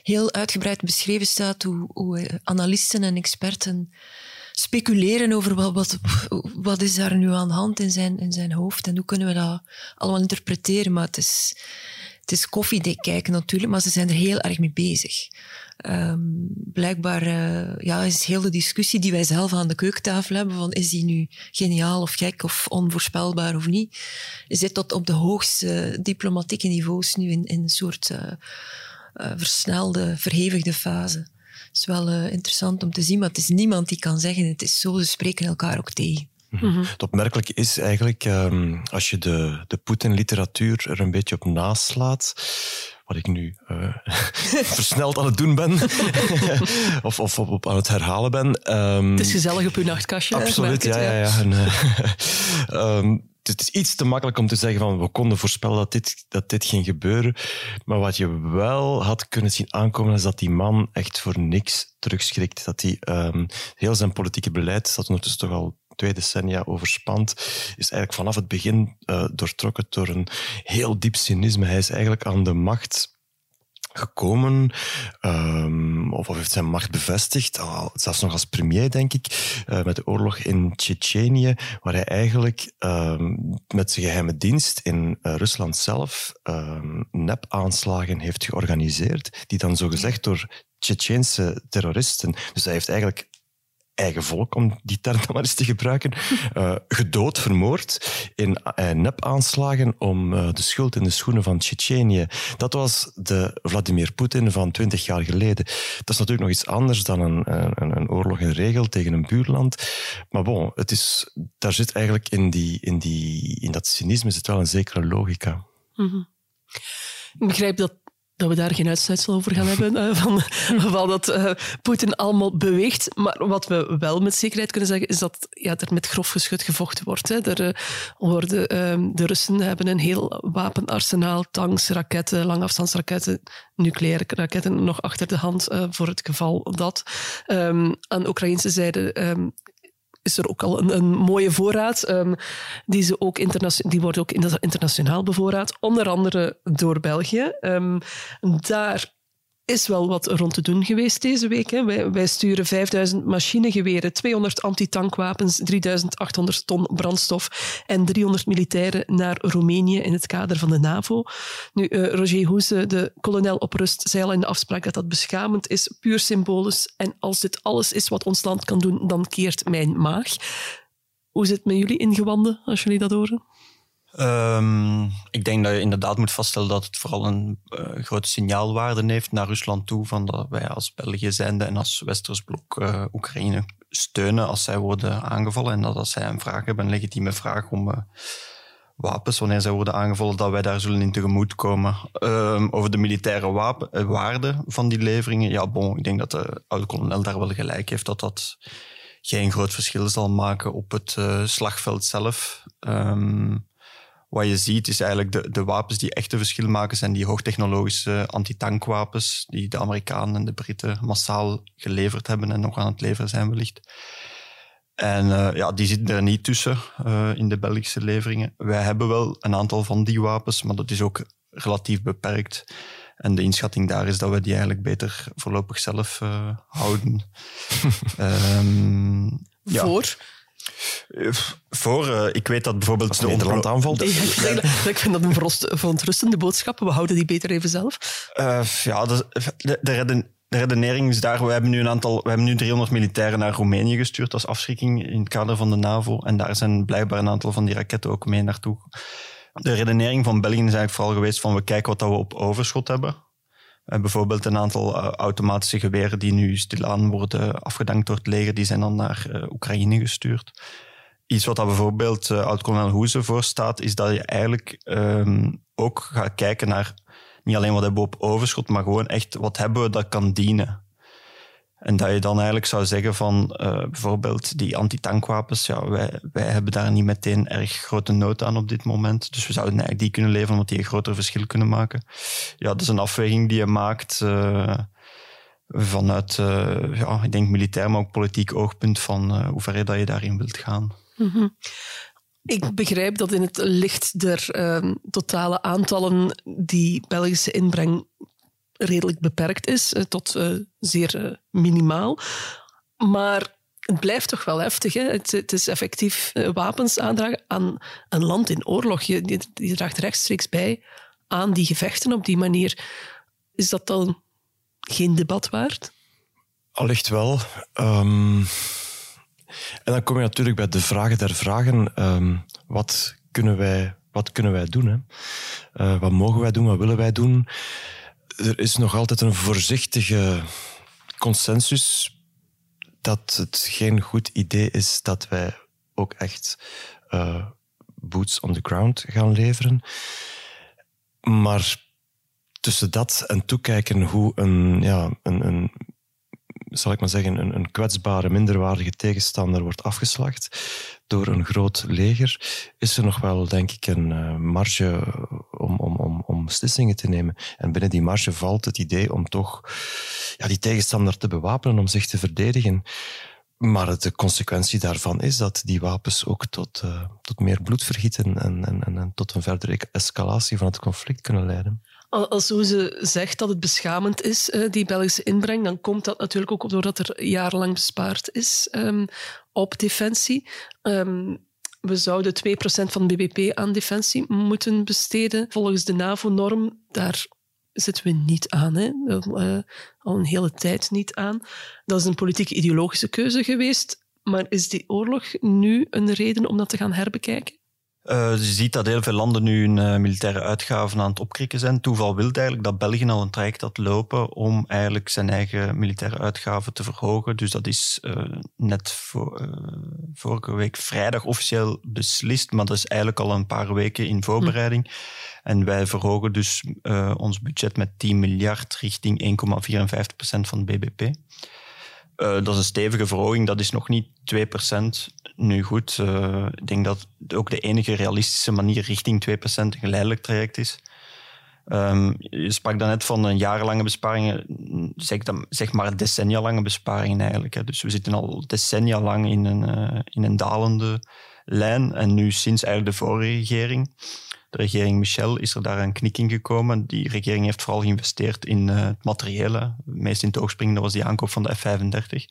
Speaker 5: heel uitgebreid beschreven staat hoe, hoe uh, analisten en experten speculeren over wat, wat, wat is daar nu aan de hand in zijn, in zijn hoofd en hoe kunnen we dat allemaal interpreteren. Maar het is, het is koffiedik kijken natuurlijk, maar ze zijn er heel erg mee bezig. Um, blijkbaar uh, ja, is heel de discussie die wij zelf aan de keukentafel hebben, van is die nu geniaal of gek of onvoorspelbaar of niet, zit tot op de hoogste diplomatieke niveaus nu in, in een soort uh, uh, versnelde, verhevigde fase. Het is wel interessant om te zien, maar het is niemand die kan zeggen het is zo, ze spreken elkaar ook tegen.
Speaker 3: Mm -hmm. Het opmerkelijke is eigenlijk, um, als je de, de Poetin-literatuur er een beetje op naslaat, wat ik nu uh, versneld aan het doen ben, of, of op, aan het herhalen ben.
Speaker 1: Um, het is gezellig op uw nachtkastje.
Speaker 3: Absoluut, ja, ja, ja. En, uh, um, het is iets te makkelijk om te zeggen van we konden voorspellen dat dit, dat dit ging gebeuren. Maar wat je wel had kunnen zien aankomen is dat die man echt voor niks terugschrikt. Dat hij um, heel zijn politieke beleid, dat ondertussen toch al twee decennia overspant, is eigenlijk vanaf het begin uh, doortrokken door een heel diep cynisme. Hij is eigenlijk aan de macht gekomen, um, of, of heeft zijn macht bevestigd, al, zelfs nog als premier, denk ik, uh, met de oorlog in Tsjetsjenië, waar hij eigenlijk um, met zijn geheime dienst in uh, Rusland zelf um, nep-aanslagen heeft georganiseerd, die dan zogezegd door Tsjetsjeense terroristen. Dus hij heeft eigenlijk eigen volk, om die term dan maar eens te gebruiken, uh, gedood, vermoord in uh, nep-aanslagen om uh, de schuld in de schoenen van Tsjetsjenië. Dat was de Vladimir Poetin van twintig jaar geleden. Dat is natuurlijk nog iets anders dan een, een, een, oorlog in regel tegen een buurland. Maar bon, het is, daar zit eigenlijk in, die, in, die, in dat cynisme zit wel een zekere logica.
Speaker 1: Mm -hmm. Ik begrijp dat dat we daar geen uitsluitsel over gaan hebben, uh, van, van dat uh, Poetin allemaal beweegt. Maar wat we wel met zekerheid kunnen zeggen, is dat ja, er met grof geschut gevochten wordt. Hè. Er, uh, worden, ehm, de Russen hebben een heel wapenarsenaal, tanks, raketten, langafstandsraketten, nucleaire raketten nog achter de hand voor het geval dat. Um, aan de Oekraïnse zijde um, is er ook al een, mooie voorraad. Um, die, ze ook die wordt ook internationaal bevoorraad, onder andere door België. Um, daar is wel wat rond te doen geweest deze week. Hè. Wij, wij, sturen 5000 machinegeweren, 200 antitankwapens, 3800 ton brandstof en 300 militairen naar Roemenië in het kader van de NAVO. Nu, uh, Roger Hoese, de kolonel op rust, zei al in de afspraak dat dat beschamend is, puur symbolisch. En als dit alles is wat ons land kan doen, dan keert mijn maag. Hoe zit het met jullie ingewanden als jullie dat horen?
Speaker 9: Um, ik denk dat je inderdaad moet vaststellen dat het vooral een uh, grote signaalwaarde heeft naar Rusland toe, van dat wij als België zijnde en als Westers blok uh, Oekraïne steunen als zij worden aangevallen en dat als zij een vraag hebben, een legitieme vraag om uh, wapens, wanneer zij worden aangevallen, dat wij daar zullen in tegemoet komen. Um, over de militaire waarde van die leveringen, ja bon, ik denk dat de oude kolonel daar wel gelijk heeft dat dat geen groot verschil zal maken op het slagveld zelf. Um, wat je ziet is eigenlijk de, de wapens die echt een verschil maken, zijn die hoogtechnologische antitankwapens die de Amerikanen en de Britten massaal geleverd hebben en nog aan het leveren zijn wellicht. En uh, ja, die zitten er niet tussen uh, in de Belgische leveringen. Wij hebben wel een aantal van die wapens, maar dat is ook relatief beperkt. En de inschatting daar is dat we die eigenlijk beter voorlopig zelf uh, houden.
Speaker 1: um, Voor?
Speaker 9: Voor, uh, ik weet dat bijvoorbeeld...
Speaker 3: Als Nederland aanvalt.
Speaker 1: Ja, ik vind dat een verontrustende boodschap. We houden die beter even zelf.
Speaker 9: Uh, ja, de, de, de, redenering is daar. We hebben, nu een aantal, we hebben nu 300 militairen naar Roemenië gestuurd als afschrikking in het kader van de NAVO. En daar zijn blijkbaar een aantal van die raketten ook mee naartoe. De redenering van België is eigenlijk vooral geweest van we kijken wat we op overschot hebben. Bijvoorbeeld een aantal uh, automatische geweren die nu stilaan worden afgedankt door het leger, die zijn dan naar uh, Oekraïne gestuurd. Iets wat dat bijvoorbeeld uh, oud-kolonel Hoeze voorstaat, is dat je eigenlijk um, ook gaat kijken naar niet alleen wat hebben we op overschot, maar gewoon echt wat hebben we dat kan dienen. En dat je dan eigenlijk zou zeggen van uh, bijvoorbeeld die antitankwapens, ja, wij, wij hebben daar niet meteen erg grote nood aan op dit moment. Dus we zouden eigenlijk die kunnen leveren omdat die een groter verschil kunnen maken. Ja, dat is een afweging die je maakt uh, vanuit, uh, ja, ik denk militair, maar ook politiek oogpunt van hoe ver dat je daarin wilt gaan.
Speaker 1: -hmm. Ik begrijp dat in het licht der totale aantallen die Belgische inbreng redelijk beperkt is, eh, tot uh, zeer uh, minimaal. Maar het blijft toch wel heftig. Hè? Het, is effectief wapens aandragen aan een land in oorlog. Je, draagt rechtstreeks bij aan die gevechten op die manier. Is dat dan geen debat waard?
Speaker 3: Allicht wel. Um, en dan kom je natuurlijk bij de vragen der vragen. Um, wat, kunnen wij, wat kunnen wij doen? Hè? Wat mogen wij doen? Wat willen wij doen? Er is nog altijd een voorzichtige consensus dat het geen goed idee is dat wij ook echt uh, boots on the ground gaan leveren. Maar tussen dat en toekijken hoe een, ja, een, een zal ik maar zeggen, een, kwetsbare, minderwaardige tegenstander wordt afgeslacht door een groot leger, is er nog wel, denk ik, een uh, marge om, om, om, om beslissingen te nemen. En binnen die marge valt het idee om toch ja, die tegenstander te bewapenen, om zich te verdedigen. Maar de consequentie daarvan is dat die wapens ook tot, uh, tot meer bloedvergieten en, en, en, en tot een verdere escalatie van het conflict kunnen leiden.
Speaker 1: Als ze zegt dat het beschamend is, eh, die Belgische inbreng, dan komt dat natuurlijk ook doordat er jarenlang bespaard is um, op defensie. Um, we zouden 2% van BBP aan defensie moeten besteden. Volgens de NAVO-norm, daar zitten we niet aan. Hè. Uh, al een hele tijd niet aan. Dat is een politieke ideologische keuze geweest. Maar is die oorlog nu een reden om dat te gaan herbekijken?
Speaker 9: Uh, je ziet dat heel veel landen nu hun uh, militaire uitgaven aan het opkrikken zijn. Toeval wil eigenlijk dat België al een traject had lopen om eigenlijk zijn eigen militaire uitgaven te verhogen. Dus dat is uh, net voor, vorige week vrijdag officieel beslist, maar dat is eigenlijk al een paar weken in voorbereiding. Hm. En wij verhogen dus ons budget met 10 miljard richting 1,54% van de BBP. Uh, dat is een stevige verhoging, dat is nog niet 2%. Nu goed, uh, ik denk dat ook de enige realistische manier richting 2% een geleidelijk traject is. Um, je sprak daarnet van een jarenlange besparingen, zeg, dan, zeg maar decennia lange besparingen eigenlijk. Hè. Dus we zitten al decennia lang in een, uh, in een dalende lijn. En nu sinds eigenlijk de vorige regering de regering Michel is er daar een knik in gekomen. Die regering heeft vooral geïnvesteerd in uh, het materiële. Meest in het oog was die aankoop van de F-35.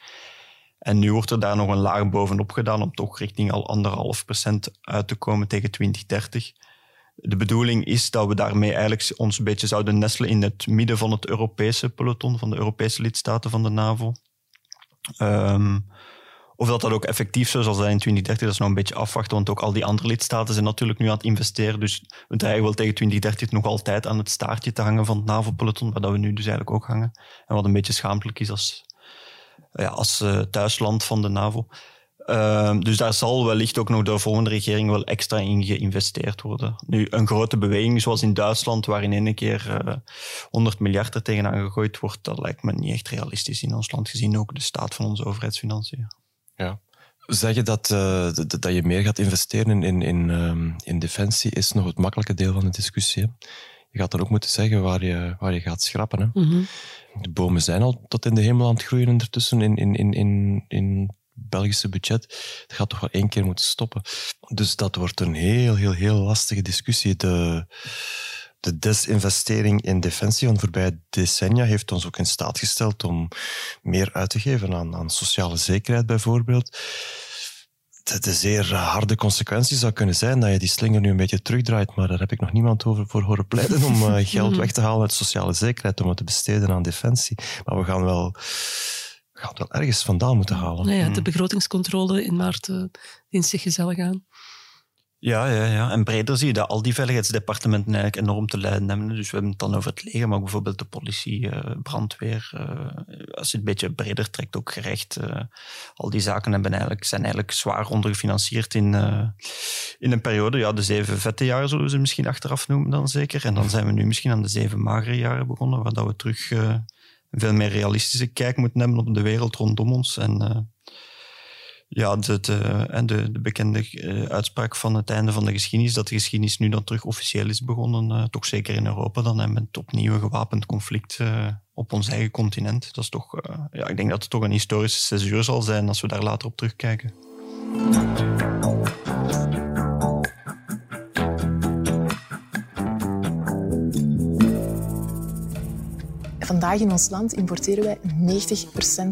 Speaker 9: En nu wordt er daar nog een laag bovenop gedaan om toch richting al anderhalf procent uit te komen tegen 2030. De bedoeling is dat we daarmee eigenlijk ons een beetje zouden nestelen in het midden van het Europese peloton, van de Europese lidstaten van de NAVO. Um, of dat dat ook effectief zo zal zijn in 2030, dat is nog een beetje afwachten, want ook al die andere lidstaten zijn natuurlijk nu aan het investeren. Dus we dreigen wel tegen 2030 nog altijd aan het staartje te hangen van het NAVO-peloton, waar dat we nu dus eigenlijk ook hangen. En wat een beetje schaamtelijk is als, ja, als uh, thuisland van de NAVO. Uh, dus daar zal wellicht ook nog de volgende regering wel extra in geïnvesteerd worden. Nu, een grote beweging zoals in Duitsland, waarin in één keer uh, 100 miljard er tegenaan gegooid wordt, dat lijkt me niet echt realistisch in ons land, gezien ook de staat van onze overheidsfinanciën.
Speaker 3: Ja. Zeg je dat, uh, dat je meer gaat investeren in, in, um, in defensie, is nog het makkelijke deel van de discussie. Hè? Je gaat dan ook moeten zeggen waar je, waar je gaat schrappen. Hè? Mm -hmm. De bomen zijn al tot in de hemel aan het groeien ondertussen in, in, in, in, in het Belgische budget. Het gaat toch wel één keer moeten stoppen. Dus dat wordt een heel, heel, heel lastige discussie. De, de desinvestering in defensie van de voorbije decennia heeft ons ook in staat gesteld om meer uit te geven aan, aan sociale zekerheid bijvoorbeeld. Dat de zeer harde consequentie zou kunnen zijn dat je die slinger nu een beetje terugdraait, maar daar heb ik nog niemand over voor horen pleiten om uh, geld weg te halen uit sociale zekerheid, om het te besteden aan defensie. Maar we gaan wel, we gaan wel ergens vandaan moeten halen.
Speaker 1: Nou ja, de mhm. begrotingscontrole in maart uh, dient zich gezellig aan.
Speaker 9: Ja, ja, ja. En breder zie je dat al die veiligheidsdepartementen eigenlijk enorm te lijden hebben. Dus we hebben het dan over het leger, maar ook bijvoorbeeld de politie, uh, brandweer. Uh, als je het een beetje breder trekt, ook gerecht. Uh, al die zaken hebben eigenlijk, zijn eigenlijk zwaar ondergefinancierd in, in een periode. Ja, de zeven vette jaren zullen we ze misschien achteraf noemen dan zeker. En dan zijn we nu misschien aan de zeven magere jaren begonnen, waar dat we terug een veel meer realistische kijk moeten hebben op de wereld rondom ons. En ja, de, de, de, de bekende uh, uitspraak van het einde van de geschiedenis, dat de geschiedenis nu dan terug officieel is begonnen, uh, toch zeker in Europa dan, en met opnieuw een gewapend conflict uh, op ons eigen continent. Dat is toch, ja, ik denk dat het toch een historische cesuur zal zijn als we daar later op terugkijken.
Speaker 10: In ons land importeren wij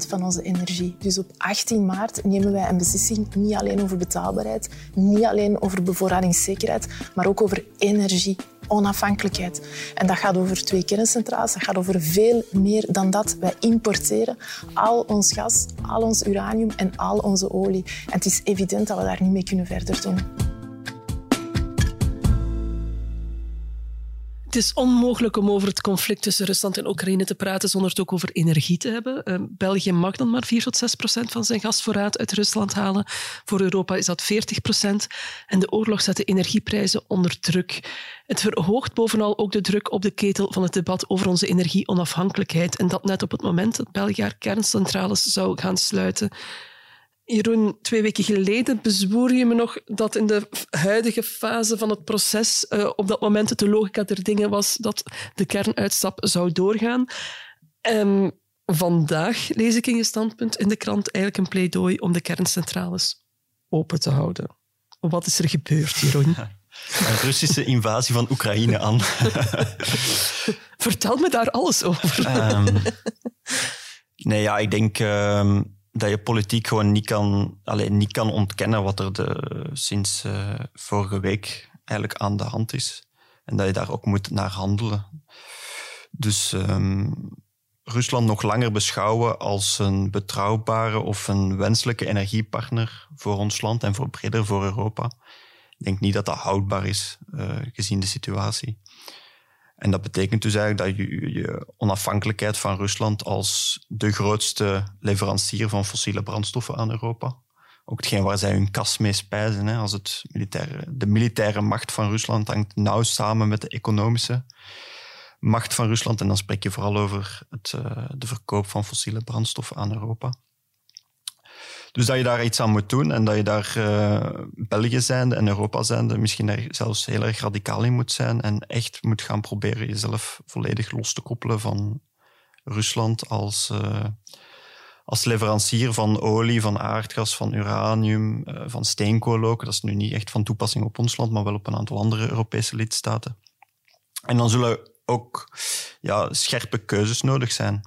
Speaker 10: 90% van onze energie. Dus op 18 maart nemen wij een beslissing niet alleen over betaalbaarheid, niet alleen over bevoorradingszekerheid, maar ook over energie onafhankelijkheid. En dat gaat over twee kerncentrales, dat gaat over veel meer dan dat. Wij importeren al ons gas, al ons uranium en al onze olie. En het is evident dat we daar niet mee kunnen verder doen.
Speaker 1: Het is onmogelijk om over het conflict tussen Rusland en Oekraïne te praten zonder het ook over energie te hebben. Uh, België mag dan maar 4 tot 6 procent van zijn gasvoorraad uit Rusland halen. Voor Europa is dat 40 procent. En de oorlog zet de energieprijzen onder druk. Het verhoogt bovenal ook de druk op de ketel van het debat over onze energieonafhankelijkheid. En dat net op het moment dat België haar kerncentrales zou gaan sluiten. Jeroen, twee weken geleden bezwoer je me nog dat in de huidige fase van het proces uh, op dat moment de logica der dingen was dat de kernuitstap zou doorgaan. Um, vandaag lees ik in je standpunt in de krant eigenlijk een pleidooi om de kerncentrales open te houden. Wat is er gebeurd, Jeroen?
Speaker 9: Een Russische invasie van Oekraïne aan.
Speaker 1: Vertel me daar alles over.
Speaker 9: Ehm, nee, ja, ik denk ehm, dat je politiek gewoon niet kan, alleen, niet kan ontkennen wat er de, sinds eh, vorige week eigenlijk aan de hand is. En dat je daar ook moet naar handelen. Dus ehm, Rusland nog langer beschouwen als een betrouwbare of een wenselijke energiepartner voor ons land en voor breder voor Europa. Ik denk niet dat dat houdbaar is, uh, gezien de situatie. En dat betekent dus eigenlijk dat je je onafhankelijkheid van Rusland als de grootste leverancier van fossiele brandstoffen aan Europa, ook hetgeen waar zij hun kas mee spijzen, hè, als het militaire, de militaire macht van Rusland hangt nauw samen met de economische macht van Rusland. En dan spreek je vooral over het, uh, de verkoop van fossiele brandstoffen aan Europa. Dus dat je daar iets aan moet doen en dat je daar uh, België zijnde en Europa zijnde misschien er zelfs heel erg radicaal in moet zijn en echt moet gaan proberen jezelf volledig los te koppelen van Rusland als, uh, als leverancier van olie, van aardgas, van uranium, uh, van steenkool ook. Dat is nu niet echt van toepassing op ons land, maar wel op een aantal andere Europese lidstaten. En dan zullen ook ja, scherpe keuzes nodig zijn.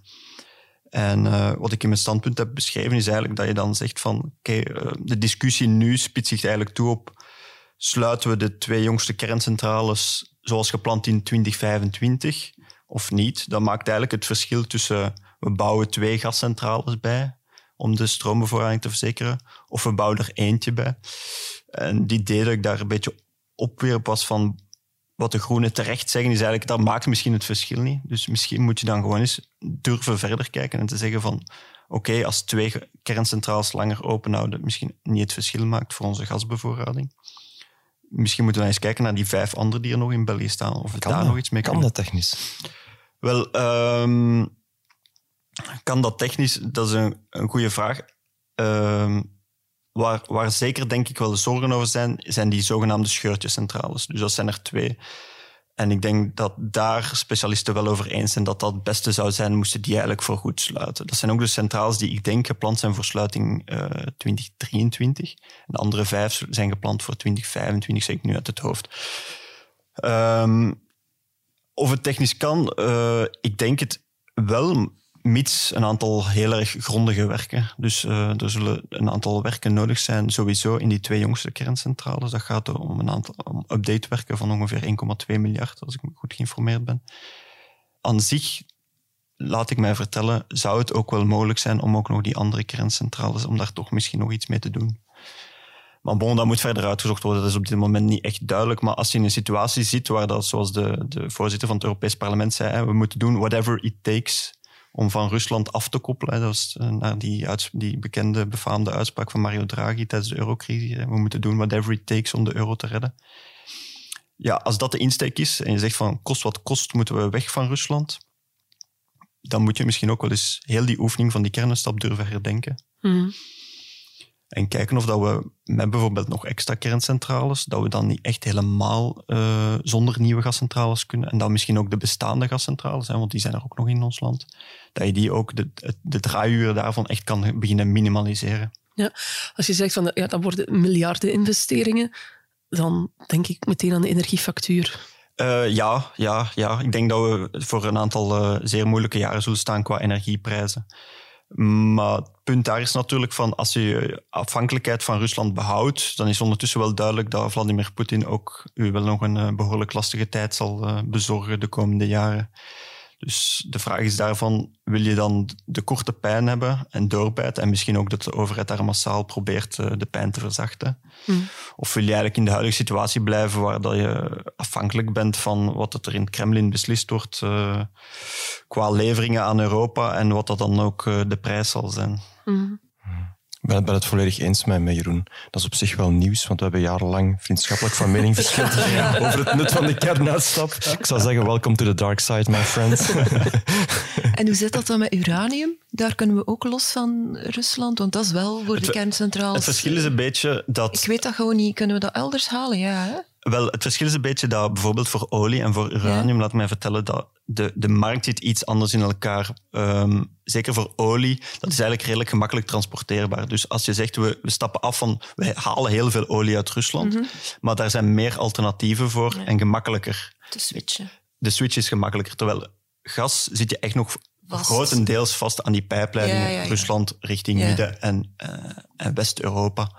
Speaker 9: En uh, wat ik in mijn standpunt heb beschreven is eigenlijk dat je dan zegt van uh, de discussie nu spitst zich eigenlijk toe op sluiten we de twee jongste kerncentrales zoals gepland in 2025 of niet. Dat maakt eigenlijk het verschil tussen we bouwen twee gascentrales bij om de stroombevoorrading te verzekeren of we bouwen er eentje bij. En die idee dat ik daar een beetje opwierp was van wat de groenen terecht zeggen, is eigenlijk, dat maakt misschien het verschil niet. Dus misschien moet je dan gewoon eens durven verder kijken en te zeggen van, oké, okay, als twee kerncentrales langer open houden, misschien niet het verschil maakt voor onze gasbevoorrading. Misschien moeten we eens kijken naar die vijf andere die er nog in België staan. Of we
Speaker 3: kan
Speaker 9: daar
Speaker 3: dat?
Speaker 9: nog iets mee
Speaker 3: kan
Speaker 9: kunnen.
Speaker 3: dat technisch?
Speaker 9: Wel, um, kan dat technisch? Dat is een, een goede vraag. Um, Waar, waar, zeker denk ik wel de zorgen over zijn, zijn die zogenaamde scheurtjescentrales. Dus dat zijn er twee. En ik denk dat daar specialisten wel over eens zijn dat dat het beste zou zijn, moesten die eigenlijk voor goed sluiten. Dat zijn ook de centrales die ik denk gepland zijn voor sluiting uh, 2023. En de andere vijf zijn gepland voor 2025, zeg ik nu uit het hoofd. Um, of het technisch kan, uh, ik denk het wel, mits een aantal heel erg grondige werken. Dus uh, er zullen een aantal werken nodig zijn, sowieso in die twee jongste kerncentrales. Dat gaat om een aantal om updatewerken van ongeveer 1,2 miljard, als ik goed geïnformeerd ben. Aan zich, laat ik mij vertellen, zou het ook wel mogelijk zijn om ook nog die andere kerncentrales, om daar toch misschien nog iets mee te doen. Maar bon, dat moet verder uitgezocht worden. Dat is op dit moment niet echt duidelijk. Maar als je in een situatie zit waar dat, zoals de, de voorzitter van het Europees Parlement zei, we moeten doen whatever it takes om van Rusland af te koppelen. Dat was naar die, die bekende, befaamde uitspraak van Mario Draghi tijdens de eurocrisis. We moeten doen whatever it takes om de euro te redden. Ja, als dat de insteek is en je zegt van kost wat kost moeten we weg van Rusland, dan moet je misschien ook wel eens heel die oefening van die kernenstap durven herdenken.
Speaker 1: Mm.
Speaker 9: En kijken of dat we met bijvoorbeeld nog extra kerncentrales, dat we dan niet echt helemaal uh, zonder nieuwe gascentrales kunnen. En dan misschien ook de bestaande gascentrales, hè, want die zijn er ook nog in ons land. Dat je die ook, de, de draaiuren daarvan echt kan beginnen minimaliseren.
Speaker 1: Ja, als je zegt van ja, dat worden miljarden investeringen, dan denk ik meteen aan de energiefactuur.
Speaker 9: Uh, ja, ja, ja, ik denk dat we voor een aantal uh, zeer moeilijke jaren zullen staan qua energieprijzen. Maar het punt daar is natuurlijk van als je afhankelijkheid van Rusland behoudt, dan is ondertussen wel duidelijk dat Vladimir Poetin ook u wel nog een behoorlijk lastige tijd zal bezorgen de komende jaren. Dus de vraag is daarvan, wil je dan de korte pijn hebben en doorbijten en misschien ook dat de overheid daar massaal probeert de pijn te verzachten?
Speaker 1: Mm.
Speaker 9: Of wil je eigenlijk in de huidige situatie blijven waar dat je afhankelijk bent van wat er in het Kremlin beslist wordt uh, qua leveringen aan Europa en wat dat dan ook uh, de prijs zal zijn?
Speaker 1: Mm.
Speaker 3: Ik ben, ben het volledig eens met, met Jeroen. Dat is op zich wel nieuws, want we hebben jarenlang vriendschappelijk van mening verschild over het nut van de kernuitstap. Ik zou zeggen, welcome to the dark side, my friends.
Speaker 5: en hoe zit dat dan met uranium? Daar kunnen we ook los van Rusland, want dat is wel voor
Speaker 9: het,
Speaker 5: de kerncentrales.
Speaker 9: Het verschil is een beetje dat...
Speaker 5: Ik weet dat gewoon niet. Kunnen we dat elders halen? Ja, hè?
Speaker 9: Wel, het verschil is een beetje dat bijvoorbeeld voor olie en voor uranium, ja. laat mij vertellen, dat de, de markt zit iets anders in elkaar. Um, zeker voor olie, dat is eigenlijk redelijk gemakkelijk transporteerbaar. Dus als je zegt, we, we stappen af van, we halen heel veel olie uit Rusland,
Speaker 5: Mhm.
Speaker 9: maar daar zijn meer alternatieven voor
Speaker 5: Ja.
Speaker 9: en gemakkelijker.
Speaker 5: Te switchen.
Speaker 9: de switch is gemakkelijker. Terwijl gas zit je echt nog
Speaker 5: Vast.
Speaker 9: grotendeels vast aan die pijpleidingen
Speaker 5: Ja, ja, ja.
Speaker 9: Rusland richting. Midden- en, eh, en West-Europa.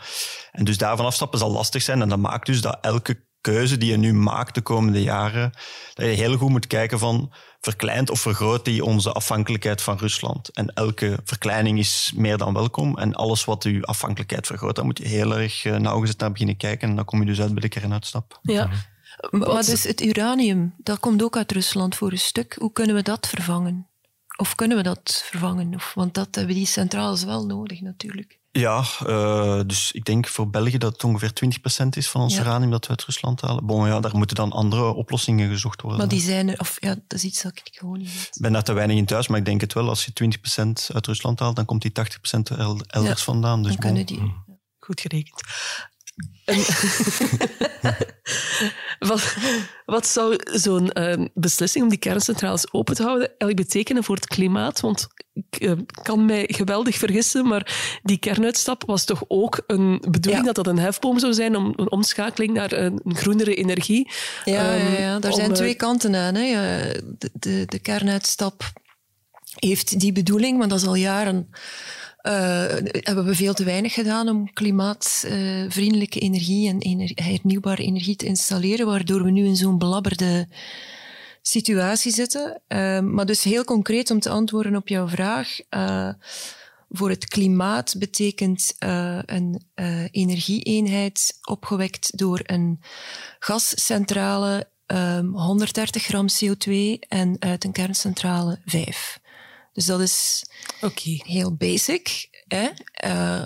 Speaker 9: En dus daarvan afstappen zal lastig zijn. En dat maakt dus dat elke keuze die je nu maakt de komende jaren, dat je heel goed moet kijken van verkleint of vergroot die onze afhankelijkheid van Rusland. En elke verkleining is meer dan welkom. En alles wat uw afhankelijkheid vergroot, daar moet je heel erg eh, nauwgezet naar beginnen kijken. En dan kom je dus uit bij de kernuitstap.
Speaker 1: Ja.
Speaker 5: Maar
Speaker 1: Wat-
Speaker 5: dus het uranium, dat komt ook uit Rusland voor een stuk. Hoe kunnen we dat vervangen? Of kunnen we dat vervangen? Of, want dat hebben die centrales wel nodig natuurlijk.
Speaker 9: Ja, eh, dus ik denk voor België dat het ongeveer 20% is van ons
Speaker 5: Ja.
Speaker 9: uranium dat we uit Rusland halen. Bon, ja, daar moeten dan andere oplossingen gezocht worden.
Speaker 5: Maar die zijn er, of ja, dat is iets dat ik gewoon niet weet.
Speaker 9: Ik ben daar te weinig in thuis, maar ik denk het wel. Als je 20% uit Rusland haalt, dan komt die 80% el- elders
Speaker 5: Ja,
Speaker 9: vandaan. Dus
Speaker 5: Dan
Speaker 9: bon.
Speaker 5: kunnen die.
Speaker 1: Goed gerekend. Wat, wat zou zo'n eh, beslissing om die kerncentrales open te houden eigenlijk betekenen voor het klimaat? Want ik eh, kan mij geweldig vergissen, maar die kernuitstap was toch ook een bedoeling
Speaker 5: Ja.
Speaker 1: dat dat een hefboom zou zijn om een omschakeling naar een, groenere energie.
Speaker 5: Ja, ja,
Speaker 1: Ehm,
Speaker 5: ja. daar
Speaker 1: om,
Speaker 5: zijn
Speaker 1: eh,
Speaker 5: twee kanten aan. Hè. De, de, de kernuitstap heeft die bedoeling, maar dat is al jaren. Eh, hebben we veel te weinig gedaan om klimaatvriendelijke energie en hernieuwbare energie te installeren, waardoor we nu in zo'n belabberde situatie zitten. Eh, maar dus heel concreet om te antwoorden op jouw vraag. eh, voor het klimaat betekent een energieeenheid opgewekt door een gascentrale ehm, 130 gram CO2 en uit een kerncentrale 5. Dus dat is heel basic. Hè? Eh,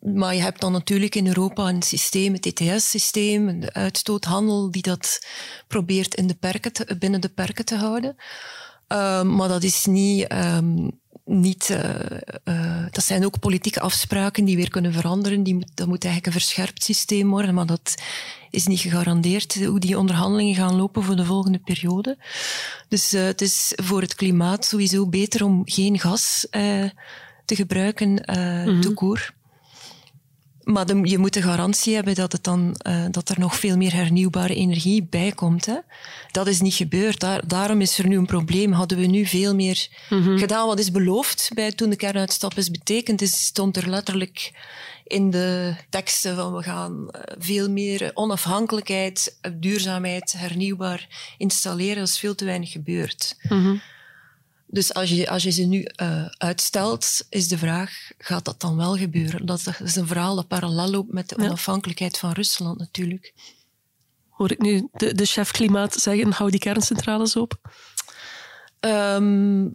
Speaker 5: maar je hebt dan natuurlijk in Europa een systeem, het ETS-systeem, de uitstoothandel, die dat probeert in de perken te- binnen de perken te houden. Eh, maar dat is niet. ehm, niet eh, eh, dat zijn ook politieke afspraken die weer kunnen veranderen. Die moet, dat moet eigenlijk een verscherpt systeem worden, maar dat is niet gegarandeerd hoe die onderhandelingen gaan lopen voor de volgende periode. Dus eh, het is voor het klimaat sowieso beter om geen gas te gebruiken, eh tout court. Maar de- je moet de garantie hebben dat, het dan, eh, dat er nog veel meer hernieuwbare energie bij komt. Hè. Dat is niet gebeurd. Daar, daarom is er nu een probleem. Hadden we nu veel meer gedaan wat is beloofd bij, toen de kernuitstap is betekend, is, stond er letterlijk in de teksten van we gaan eh, veel meer onafhankelijkheid, eh, duurzaamheid, hernieuwbaar installeren. Dat is veel te weinig gebeurd. Dus als je, als je ze nu eh, uitstelt, is de vraag, gaat dat dan wel gebeuren? Dat is een verhaal dat parallel loopt met de
Speaker 1: Ja.
Speaker 5: onafhankelijkheid van Rusland natuurlijk.
Speaker 1: Hoor ik nu de, de chef klimaat zeggen, hou die kerncentrales open?
Speaker 5: Ehm,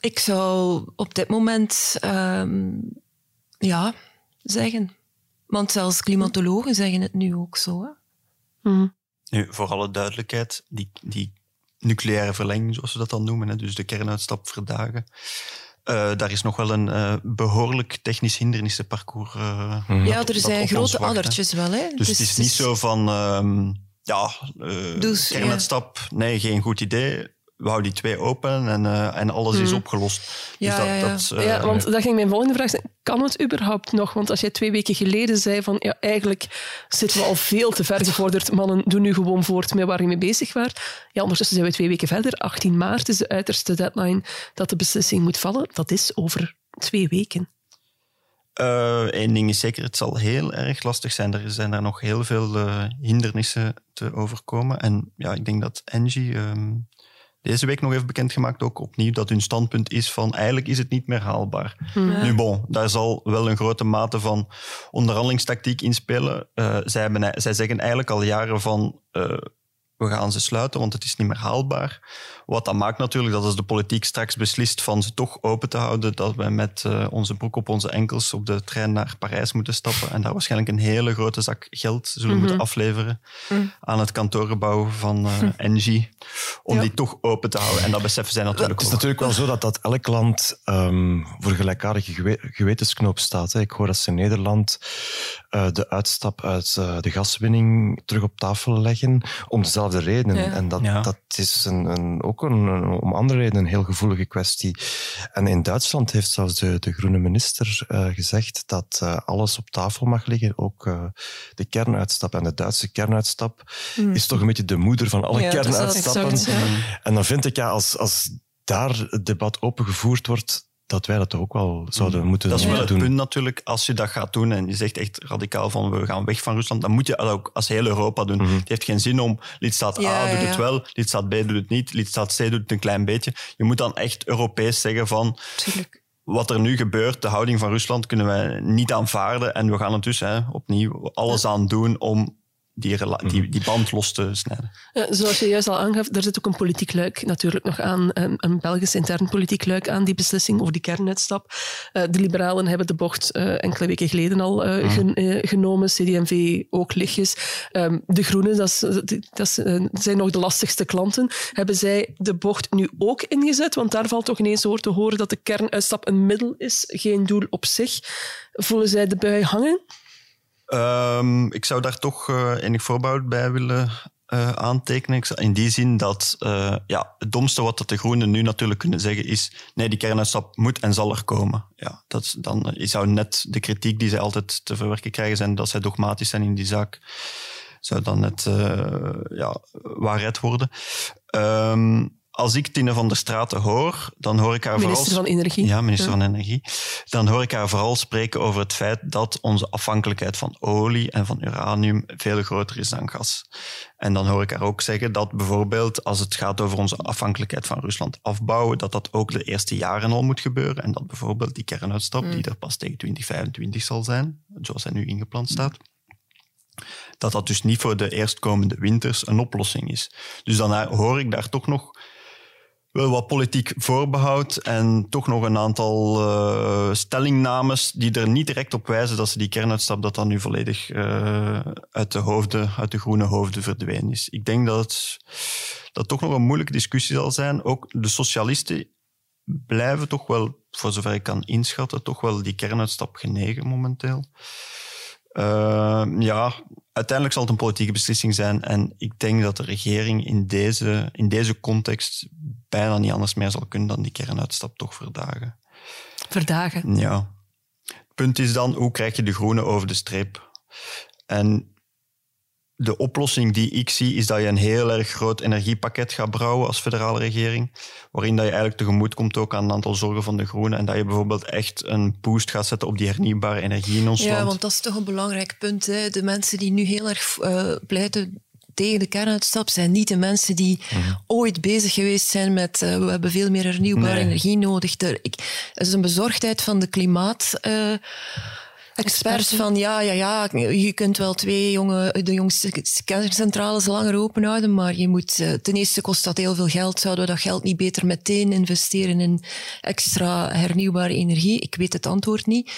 Speaker 5: ik zou op dit moment ehm, ja zeggen. Want zelfs klimatologen zeggen het nu ook zo. Hè?
Speaker 1: Mhm.
Speaker 9: Nu, voor alle duidelijkheid, die, die nucleaire verlenging, zoals ze dat dan noemen, hè, dus de kernuitstap verdagen, eh, daar is nog wel een eh, behoorlijk technisch hindernissenparcours. eh,
Speaker 5: Ja,
Speaker 9: dat-
Speaker 5: er zijn grote
Speaker 9: wacht, hè.
Speaker 5: wel. Hè?
Speaker 9: Dus, het is niet zo van, ehm, ja, eh
Speaker 5: Dus,
Speaker 9: kernuitstap, nee, geen goed idee. We houden die twee open en, eh, en alles is opgelost.
Speaker 5: Mhm. Ja,
Speaker 9: dus dat,
Speaker 5: ja, ja.
Speaker 9: dat, eh,
Speaker 1: ja, want dat ging mijn volgende vraag zijn. Kan het überhaupt nog? Want als jij twee weken geleden zei van ja, eigenlijk zitten we al veel te ver gevorderd. Mannen, doe nu gewoon voort met waar je mee bezig waart. Ja, ondertussen zijn we twee weken verder. 18 maart is de uiterste deadline dat de beslissing moet vallen. Dat is over twee weken.
Speaker 9: Eén ding is zeker, het zal heel erg lastig zijn. Er zijn daar nog heel veel eh, hindernissen te overkomen. En ja, ik denk dat Engie ehm, deze week nog heeft bekendgemaakt, ook opnieuw, dat hun standpunt is van eigenlijk is het niet meer haalbaar. Nu bon, daar zal wel een grote mate van onderhandelingstactiek in spelen. Eh, zij, hebben, zij zeggen eigenlijk al jaren van eh, we gaan ze sluiten, want het is niet meer haalbaar. Wat dat maakt natuurlijk, dat als de politiek straks beslist van ze toch open te houden, dat we met eh, onze broek op onze enkels op de trein naar Parijs moeten stappen en daar waarschijnlijk een hele grote zak geld zullen moeten afleveren aan het kantoorgebouw van eh Engie, om die toch open te houden. En dat beseffen zij natuurlijk
Speaker 3: Het is
Speaker 9: ook.
Speaker 3: natuurlijk wel zo dat, dat elk land ehm, voor gelijkaardige gewe- gewetensknoop staat. Hè. Ik hoor dat ze in Nederland eh, de uitstap uit eh, de gaswinning terug op tafel leggen om dezelfde dezelfde redenen.
Speaker 5: Ja.
Speaker 3: En dat,
Speaker 9: Ja.
Speaker 3: dat is een, een, ook een, een- om andere redenen een heel gevoelige kwestie. En in Duitsland heeft zelfs de, de groene minister eh, gezegd dat eh, alles op tafel mag liggen, ook eh, de kernuitstap. En de Duitse kernuitstap is toch een beetje de moeder van alle
Speaker 5: Ja,
Speaker 3: kernuitstappen.
Speaker 5: exact, ja.
Speaker 3: En dan vind ik, ja, als, als daar het debat opengevoerd wordt, dat wij dat toch ook wel zouden moeten
Speaker 9: Dat is wel het
Speaker 3: doen.
Speaker 9: punt natuurlijk. Als je dat gaat doen en je zegt echt radicaal van we gaan weg van Rusland, dan moet je dat ook als heel Europa doen.
Speaker 3: Mhm.
Speaker 9: Het heeft geen zin om lidstaat
Speaker 5: Ja,
Speaker 9: A doet
Speaker 5: ja,
Speaker 9: het wel, lidstaat B doet het niet, lidstaat C doet het een klein beetje. Je moet dan echt Europees zeggen van
Speaker 5: Tuurlijk.
Speaker 9: wat er nu gebeurt, de houding van Rusland kunnen wij niet aanvaarden en we gaan er dus hè, opnieuw alles aan doen om die, rela-
Speaker 3: Mhm.
Speaker 9: die, die band los te snijden.
Speaker 1: Ja, zoals je juist al aangaf, daar zit ook een politiek luik natuurlijk nog aan, een, een Belgisch intern politiek luik aan die beslissing over die kernuitstap. Eh, de liberalen hebben de bocht eh, enkele weken geleden al eh, gen- eh, genomen, CD&V ook lichtjes. Ehm, de Groenen, dat, is, dat is, zijn nog de lastigste klanten. Hebben zij de bocht nu ook ingezet? Want daar valt toch ineens over te horen dat de kernuitstap een middel is, geen doel op zich. Voelen zij de bui hangen?
Speaker 9: Ehm, ik zou daar toch eh, enig voorbehoud bij willen eh, aantekenen. In die zin dat eh, ja, het domste wat de Groenen nu natuurlijk kunnen zeggen is nee, die kernuitstap moet en zal er komen. Ja, dat, dan zou net de kritiek die zij altijd te verwerken krijgen zijn dat zij dogmatisch zijn in die zaak, zou dan net ja, waarheid worden. Ehm, als ik Tine van der Straten hoor, dan hoor ik haar
Speaker 1: Minister
Speaker 9: vooral...
Speaker 1: van Energie.
Speaker 9: Ja, minister van Energie. Dan hoor ik haar vooral spreken over het feit dat onze afhankelijkheid van olie en van uranium veel groter is dan gas. En dan hoor ik haar ook zeggen dat bijvoorbeeld als het gaat over onze afhankelijkheid van Rusland afbouwen, dat dat ook de eerste jaren al moet gebeuren. En dat bijvoorbeeld die kernuitstap, die er pas tegen 2025 zal zijn, zoals hij nu ingepland staat, dat dat dus niet voor de eerstkomende winters een oplossing is. Dus dan hoor ik daar toch nog wel wat politiek voorbehoud en toch nog een aantal eh, stellingnames die er niet direct op wijzen dat ze die kernuitstap dat dan nu volledig eh, uit, de hoofden, uit de groene hoofden verdwenen is. Ik denk dat het dat toch nog een moeilijke discussie zal zijn. Ook de socialisten blijven toch wel, voor zover ik kan inschatten, toch wel die kernuitstap genegen momenteel. Uh, ja, uiteindelijk zal het een politieke beslissing zijn. En ik denk dat de regering in deze, in deze context bijna niet anders meer zal kunnen dan die kernuitstap toch verdagen.
Speaker 1: Verdagen.
Speaker 9: Ja. Het punt is dan, hoe krijg je de groene over de streep? En de oplossing die ik zie, is dat je een heel erg groot energiepakket gaat brouwen als federale regering, waarin dat je eigenlijk tegemoet komt ook aan een aantal zorgen van de groenen en dat je bijvoorbeeld echt een boost gaat zetten op die hernieuwbare energie in ons
Speaker 5: ja,
Speaker 9: land.
Speaker 5: want dat is toch een belangrijk punt. Hè. De mensen die nu heel erg uh, pleiten tegen de kernuitstap zijn niet de mensen die mm. ooit bezig geweest zijn met uh, we hebben veel meer hernieuwbare nee. energie nodig. Er, ik, het is een bezorgdheid van de klimaat... Uh, experts van ja, ja, ja, je kunt wel twee jonge, de jongste kerncentrales langer openhouden, maar je moet, uh, ten eerste kost dat heel veel geld. Zouden we dat geld niet beter meteen investeren in extra hernieuwbare energie? Ik weet het antwoord niet.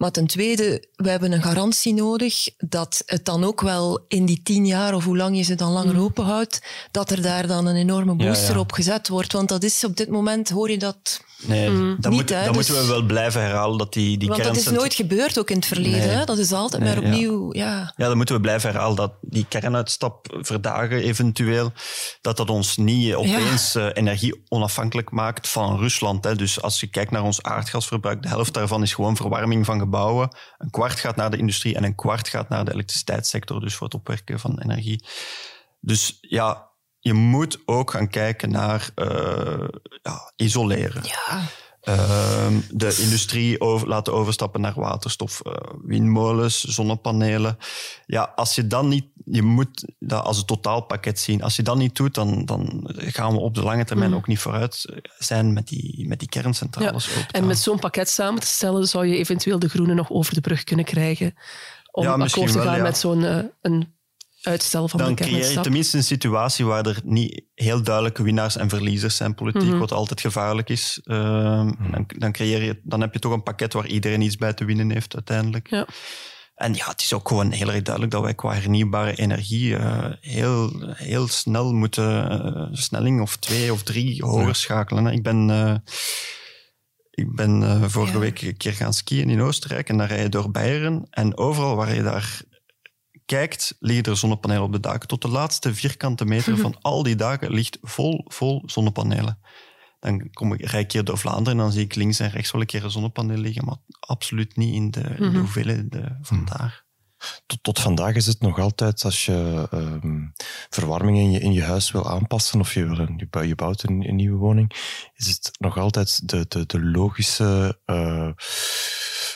Speaker 5: Maar ten tweede, we hebben een garantie nodig dat het dan ook wel in die tien jaar, of hoe lang je ze dan langer mm. openhoudt, dat er daar dan een enorme booster ja, ja. op gezet wordt. Want dat is op dit moment, hoor je dat
Speaker 9: Nee, mm, dan,
Speaker 5: niet,
Speaker 9: moet,
Speaker 5: hè,
Speaker 9: dan
Speaker 5: dus,
Speaker 9: moeten we wel blijven herhalen dat die, die
Speaker 5: Want dat is nooit gebeurd, ook in het verleden.
Speaker 9: Nee.
Speaker 5: Hè? Dat is altijd nee, maar opnieuw... Ja.
Speaker 9: ja. ja, dan moeten we blijven herhalen dat die kernuitstap verdagen eventueel, dat dat ons niet opeens ja. uh, energie onafhankelijk maakt van Rusland. Hè. Dus als je kijkt naar ons aardgasverbruik, de helft daarvan is gewoon verwarming van gebouwen. Een kwart gaat naar de industrie en een kwart gaat naar de elektriciteitssector, dus voor het opwekken van energie. Dus ja, je moet ook gaan kijken naar uh, ja, isoleren.
Speaker 5: Ja.
Speaker 9: Uh, de industrie over, laten overstappen naar waterstof, uh, windmolens, zonnepanelen. Ja, als je dan niet, je moet dat als een totaalpakket zien. Als je dat niet doet, dan, dan gaan we op de lange termijn mm. ook niet vooruit zijn met die, met die kerncentrales.
Speaker 1: Ja. En met zo'n pakket samen te stellen, zou je eventueel de groenen nog over de brug kunnen krijgen. Om
Speaker 9: ja,
Speaker 1: akkoord te gaan
Speaker 9: wel, ja.
Speaker 1: met zo'n uh, een uitstel van
Speaker 9: dan
Speaker 1: de
Speaker 9: creëer je tenminste een situatie waar er niet heel duidelijke winnaars en verliezers zijn politiek, mm -hmm. wat altijd gevaarlijk is. Uh, mm. dan, dan, creëer je, dan heb je toch een pakket waar iedereen iets bij te winnen heeft uiteindelijk.
Speaker 1: Ja.
Speaker 9: En ja, het is ook gewoon heel erg duidelijk dat wij qua hernieuwbare energie uh, heel, heel snel moeten uh, snelling of twee of drie hoger ja. schakelen. Ik ben... Uh, ik ben vorige ja. week een keer gaan skiën in Oostenrijk en dan rij je door Beieren. En overal waar je daar kijkt, liggen er zonnepanelen op de daken. Tot de laatste vierkante meter van al die daken ligt vol, vol zonnepanelen. Dan kom ik, rijd ik hier door Vlaanderen en dan zie ik links en rechts wel een keer een zonnepaneel liggen, maar absoluut niet in de, in de
Speaker 5: Mhm.
Speaker 9: hoeveelheid eh, vandaar.
Speaker 3: Tot, tot vandaag is het nog altijd, als je ehm, verwarming in je, in je huis wil aanpassen of je, wil een, je, bou- je bouwt een, een nieuwe woning, is het nog altijd de, de, de logische, eh,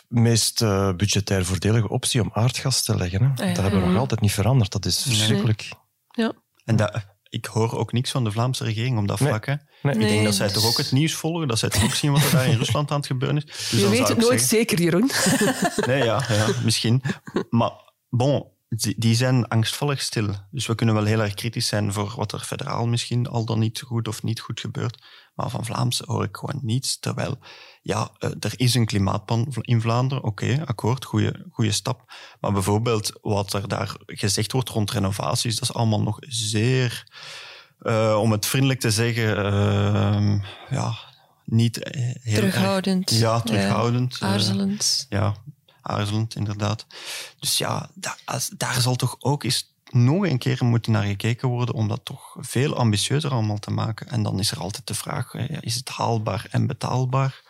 Speaker 3: meest eh, budgetair voordelige optie om aardgas te leggen. Hè?
Speaker 5: ja.
Speaker 3: Dat hebben we nog
Speaker 5: Mhm.
Speaker 3: altijd niet veranderd. Dat is
Speaker 9: Nee.
Speaker 3: verschrikkelijk.
Speaker 5: Ja.
Speaker 9: En dat, ik hoor ook niks van de Vlaamse regering op dat
Speaker 3: Nee.
Speaker 9: vlak. Hè.
Speaker 3: Nee.
Speaker 9: Ik
Speaker 5: Nee,
Speaker 9: denk dat zij
Speaker 5: dus-
Speaker 9: toch ook het nieuws volgen, dat zij toch ook zien wat er daar in Rusland aan het gebeuren is. Dus
Speaker 1: je weet het nooit
Speaker 9: zeggen-
Speaker 1: zeker, Jeroen.
Speaker 9: Nee, ja, ja, misschien. Maar bon, die, die zijn angstvallig stil. Dus we kunnen wel heel erg kritisch zijn voor wat er federaal misschien al dan niet goed of niet goed gebeurt. Maar van Vlaams hoor ik gewoon niets. Terwijl, ja, eh, er is een klimaatplan in Vlaanderen. Oké, akkoord, goede stap. Maar bijvoorbeeld wat er daar gezegd wordt rond renovaties, dat is allemaal nog zeer, eh, om het vriendelijk te zeggen, eh, ja, niet heel erg-
Speaker 5: Terughoudend.
Speaker 9: ja, terughoudend.
Speaker 5: Ja,
Speaker 9: eh,
Speaker 5: aarzelend.
Speaker 9: ja, aarzelend, inderdaad. Dus ja, da- als, daar zal toch ook eens nog een keer moeten naar gekeken worden om dat toch veel ambitieuzer allemaal te maken. En dan is er altijd de vraag, is het haalbaar en betaalbaar?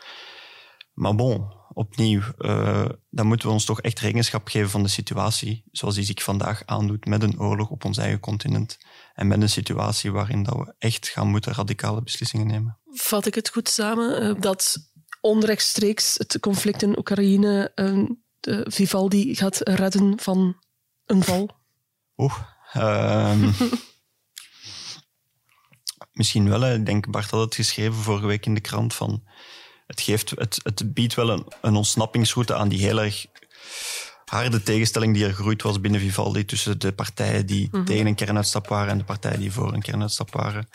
Speaker 9: Maar bon, opnieuw, eh, dan moeten we ons toch echt rekenschap geven van de situatie zoals die zich vandaag aandoet met een oorlog op ons eigen continent. En met een situatie waarin dat we echt gaan moeten radicale beslissingen nemen.
Speaker 1: Vat ik het goed samen eh, dat onrechtstreeks het conflict in Oekraïne eh, Vivaldi gaat redden van een val?
Speaker 9: Oeh. ehm, misschien wel. hè. Ik denk, Bart had het geschreven vorige week in de krant. Van, het, geeft, het, het biedt wel een, een ontsnappingsroute aan die heel erg harde tegenstelling die er gegroeid was binnen Vivaldi tussen de partijen die
Speaker 1: Mhm.
Speaker 9: tegen een kernuitstap waren en de partijen die voor een kernuitstap waren.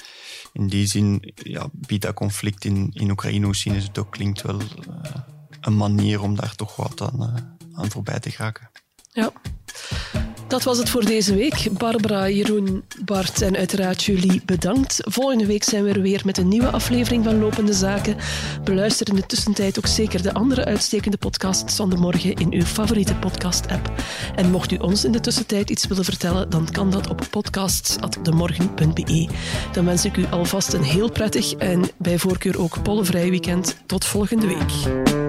Speaker 9: In die zin ja, biedt dat conflict in, in Oekraïne, hoe cynisch het ook klinkt, wel eh, een manier om daar toch wat aan, eh, aan voorbij te geraken.
Speaker 1: Ja. Dat was het voor deze week. Barbara, Jeroen, Bart en uiteraard jullie bedankt. Volgende week zijn we er weer met een nieuwe aflevering van Lopende Zaken. Beluister in de tussentijd ook zeker de andere uitstekende podcasts van de morgen in uw favoriete podcast-app. En mocht u ons in de tussentijd iets willen vertellen, dan kan dat op podcasts.demorgen.be. Dan wens ik u alvast een heel prettig en bij voorkeur ook pollevrij weekend. Tot volgende week.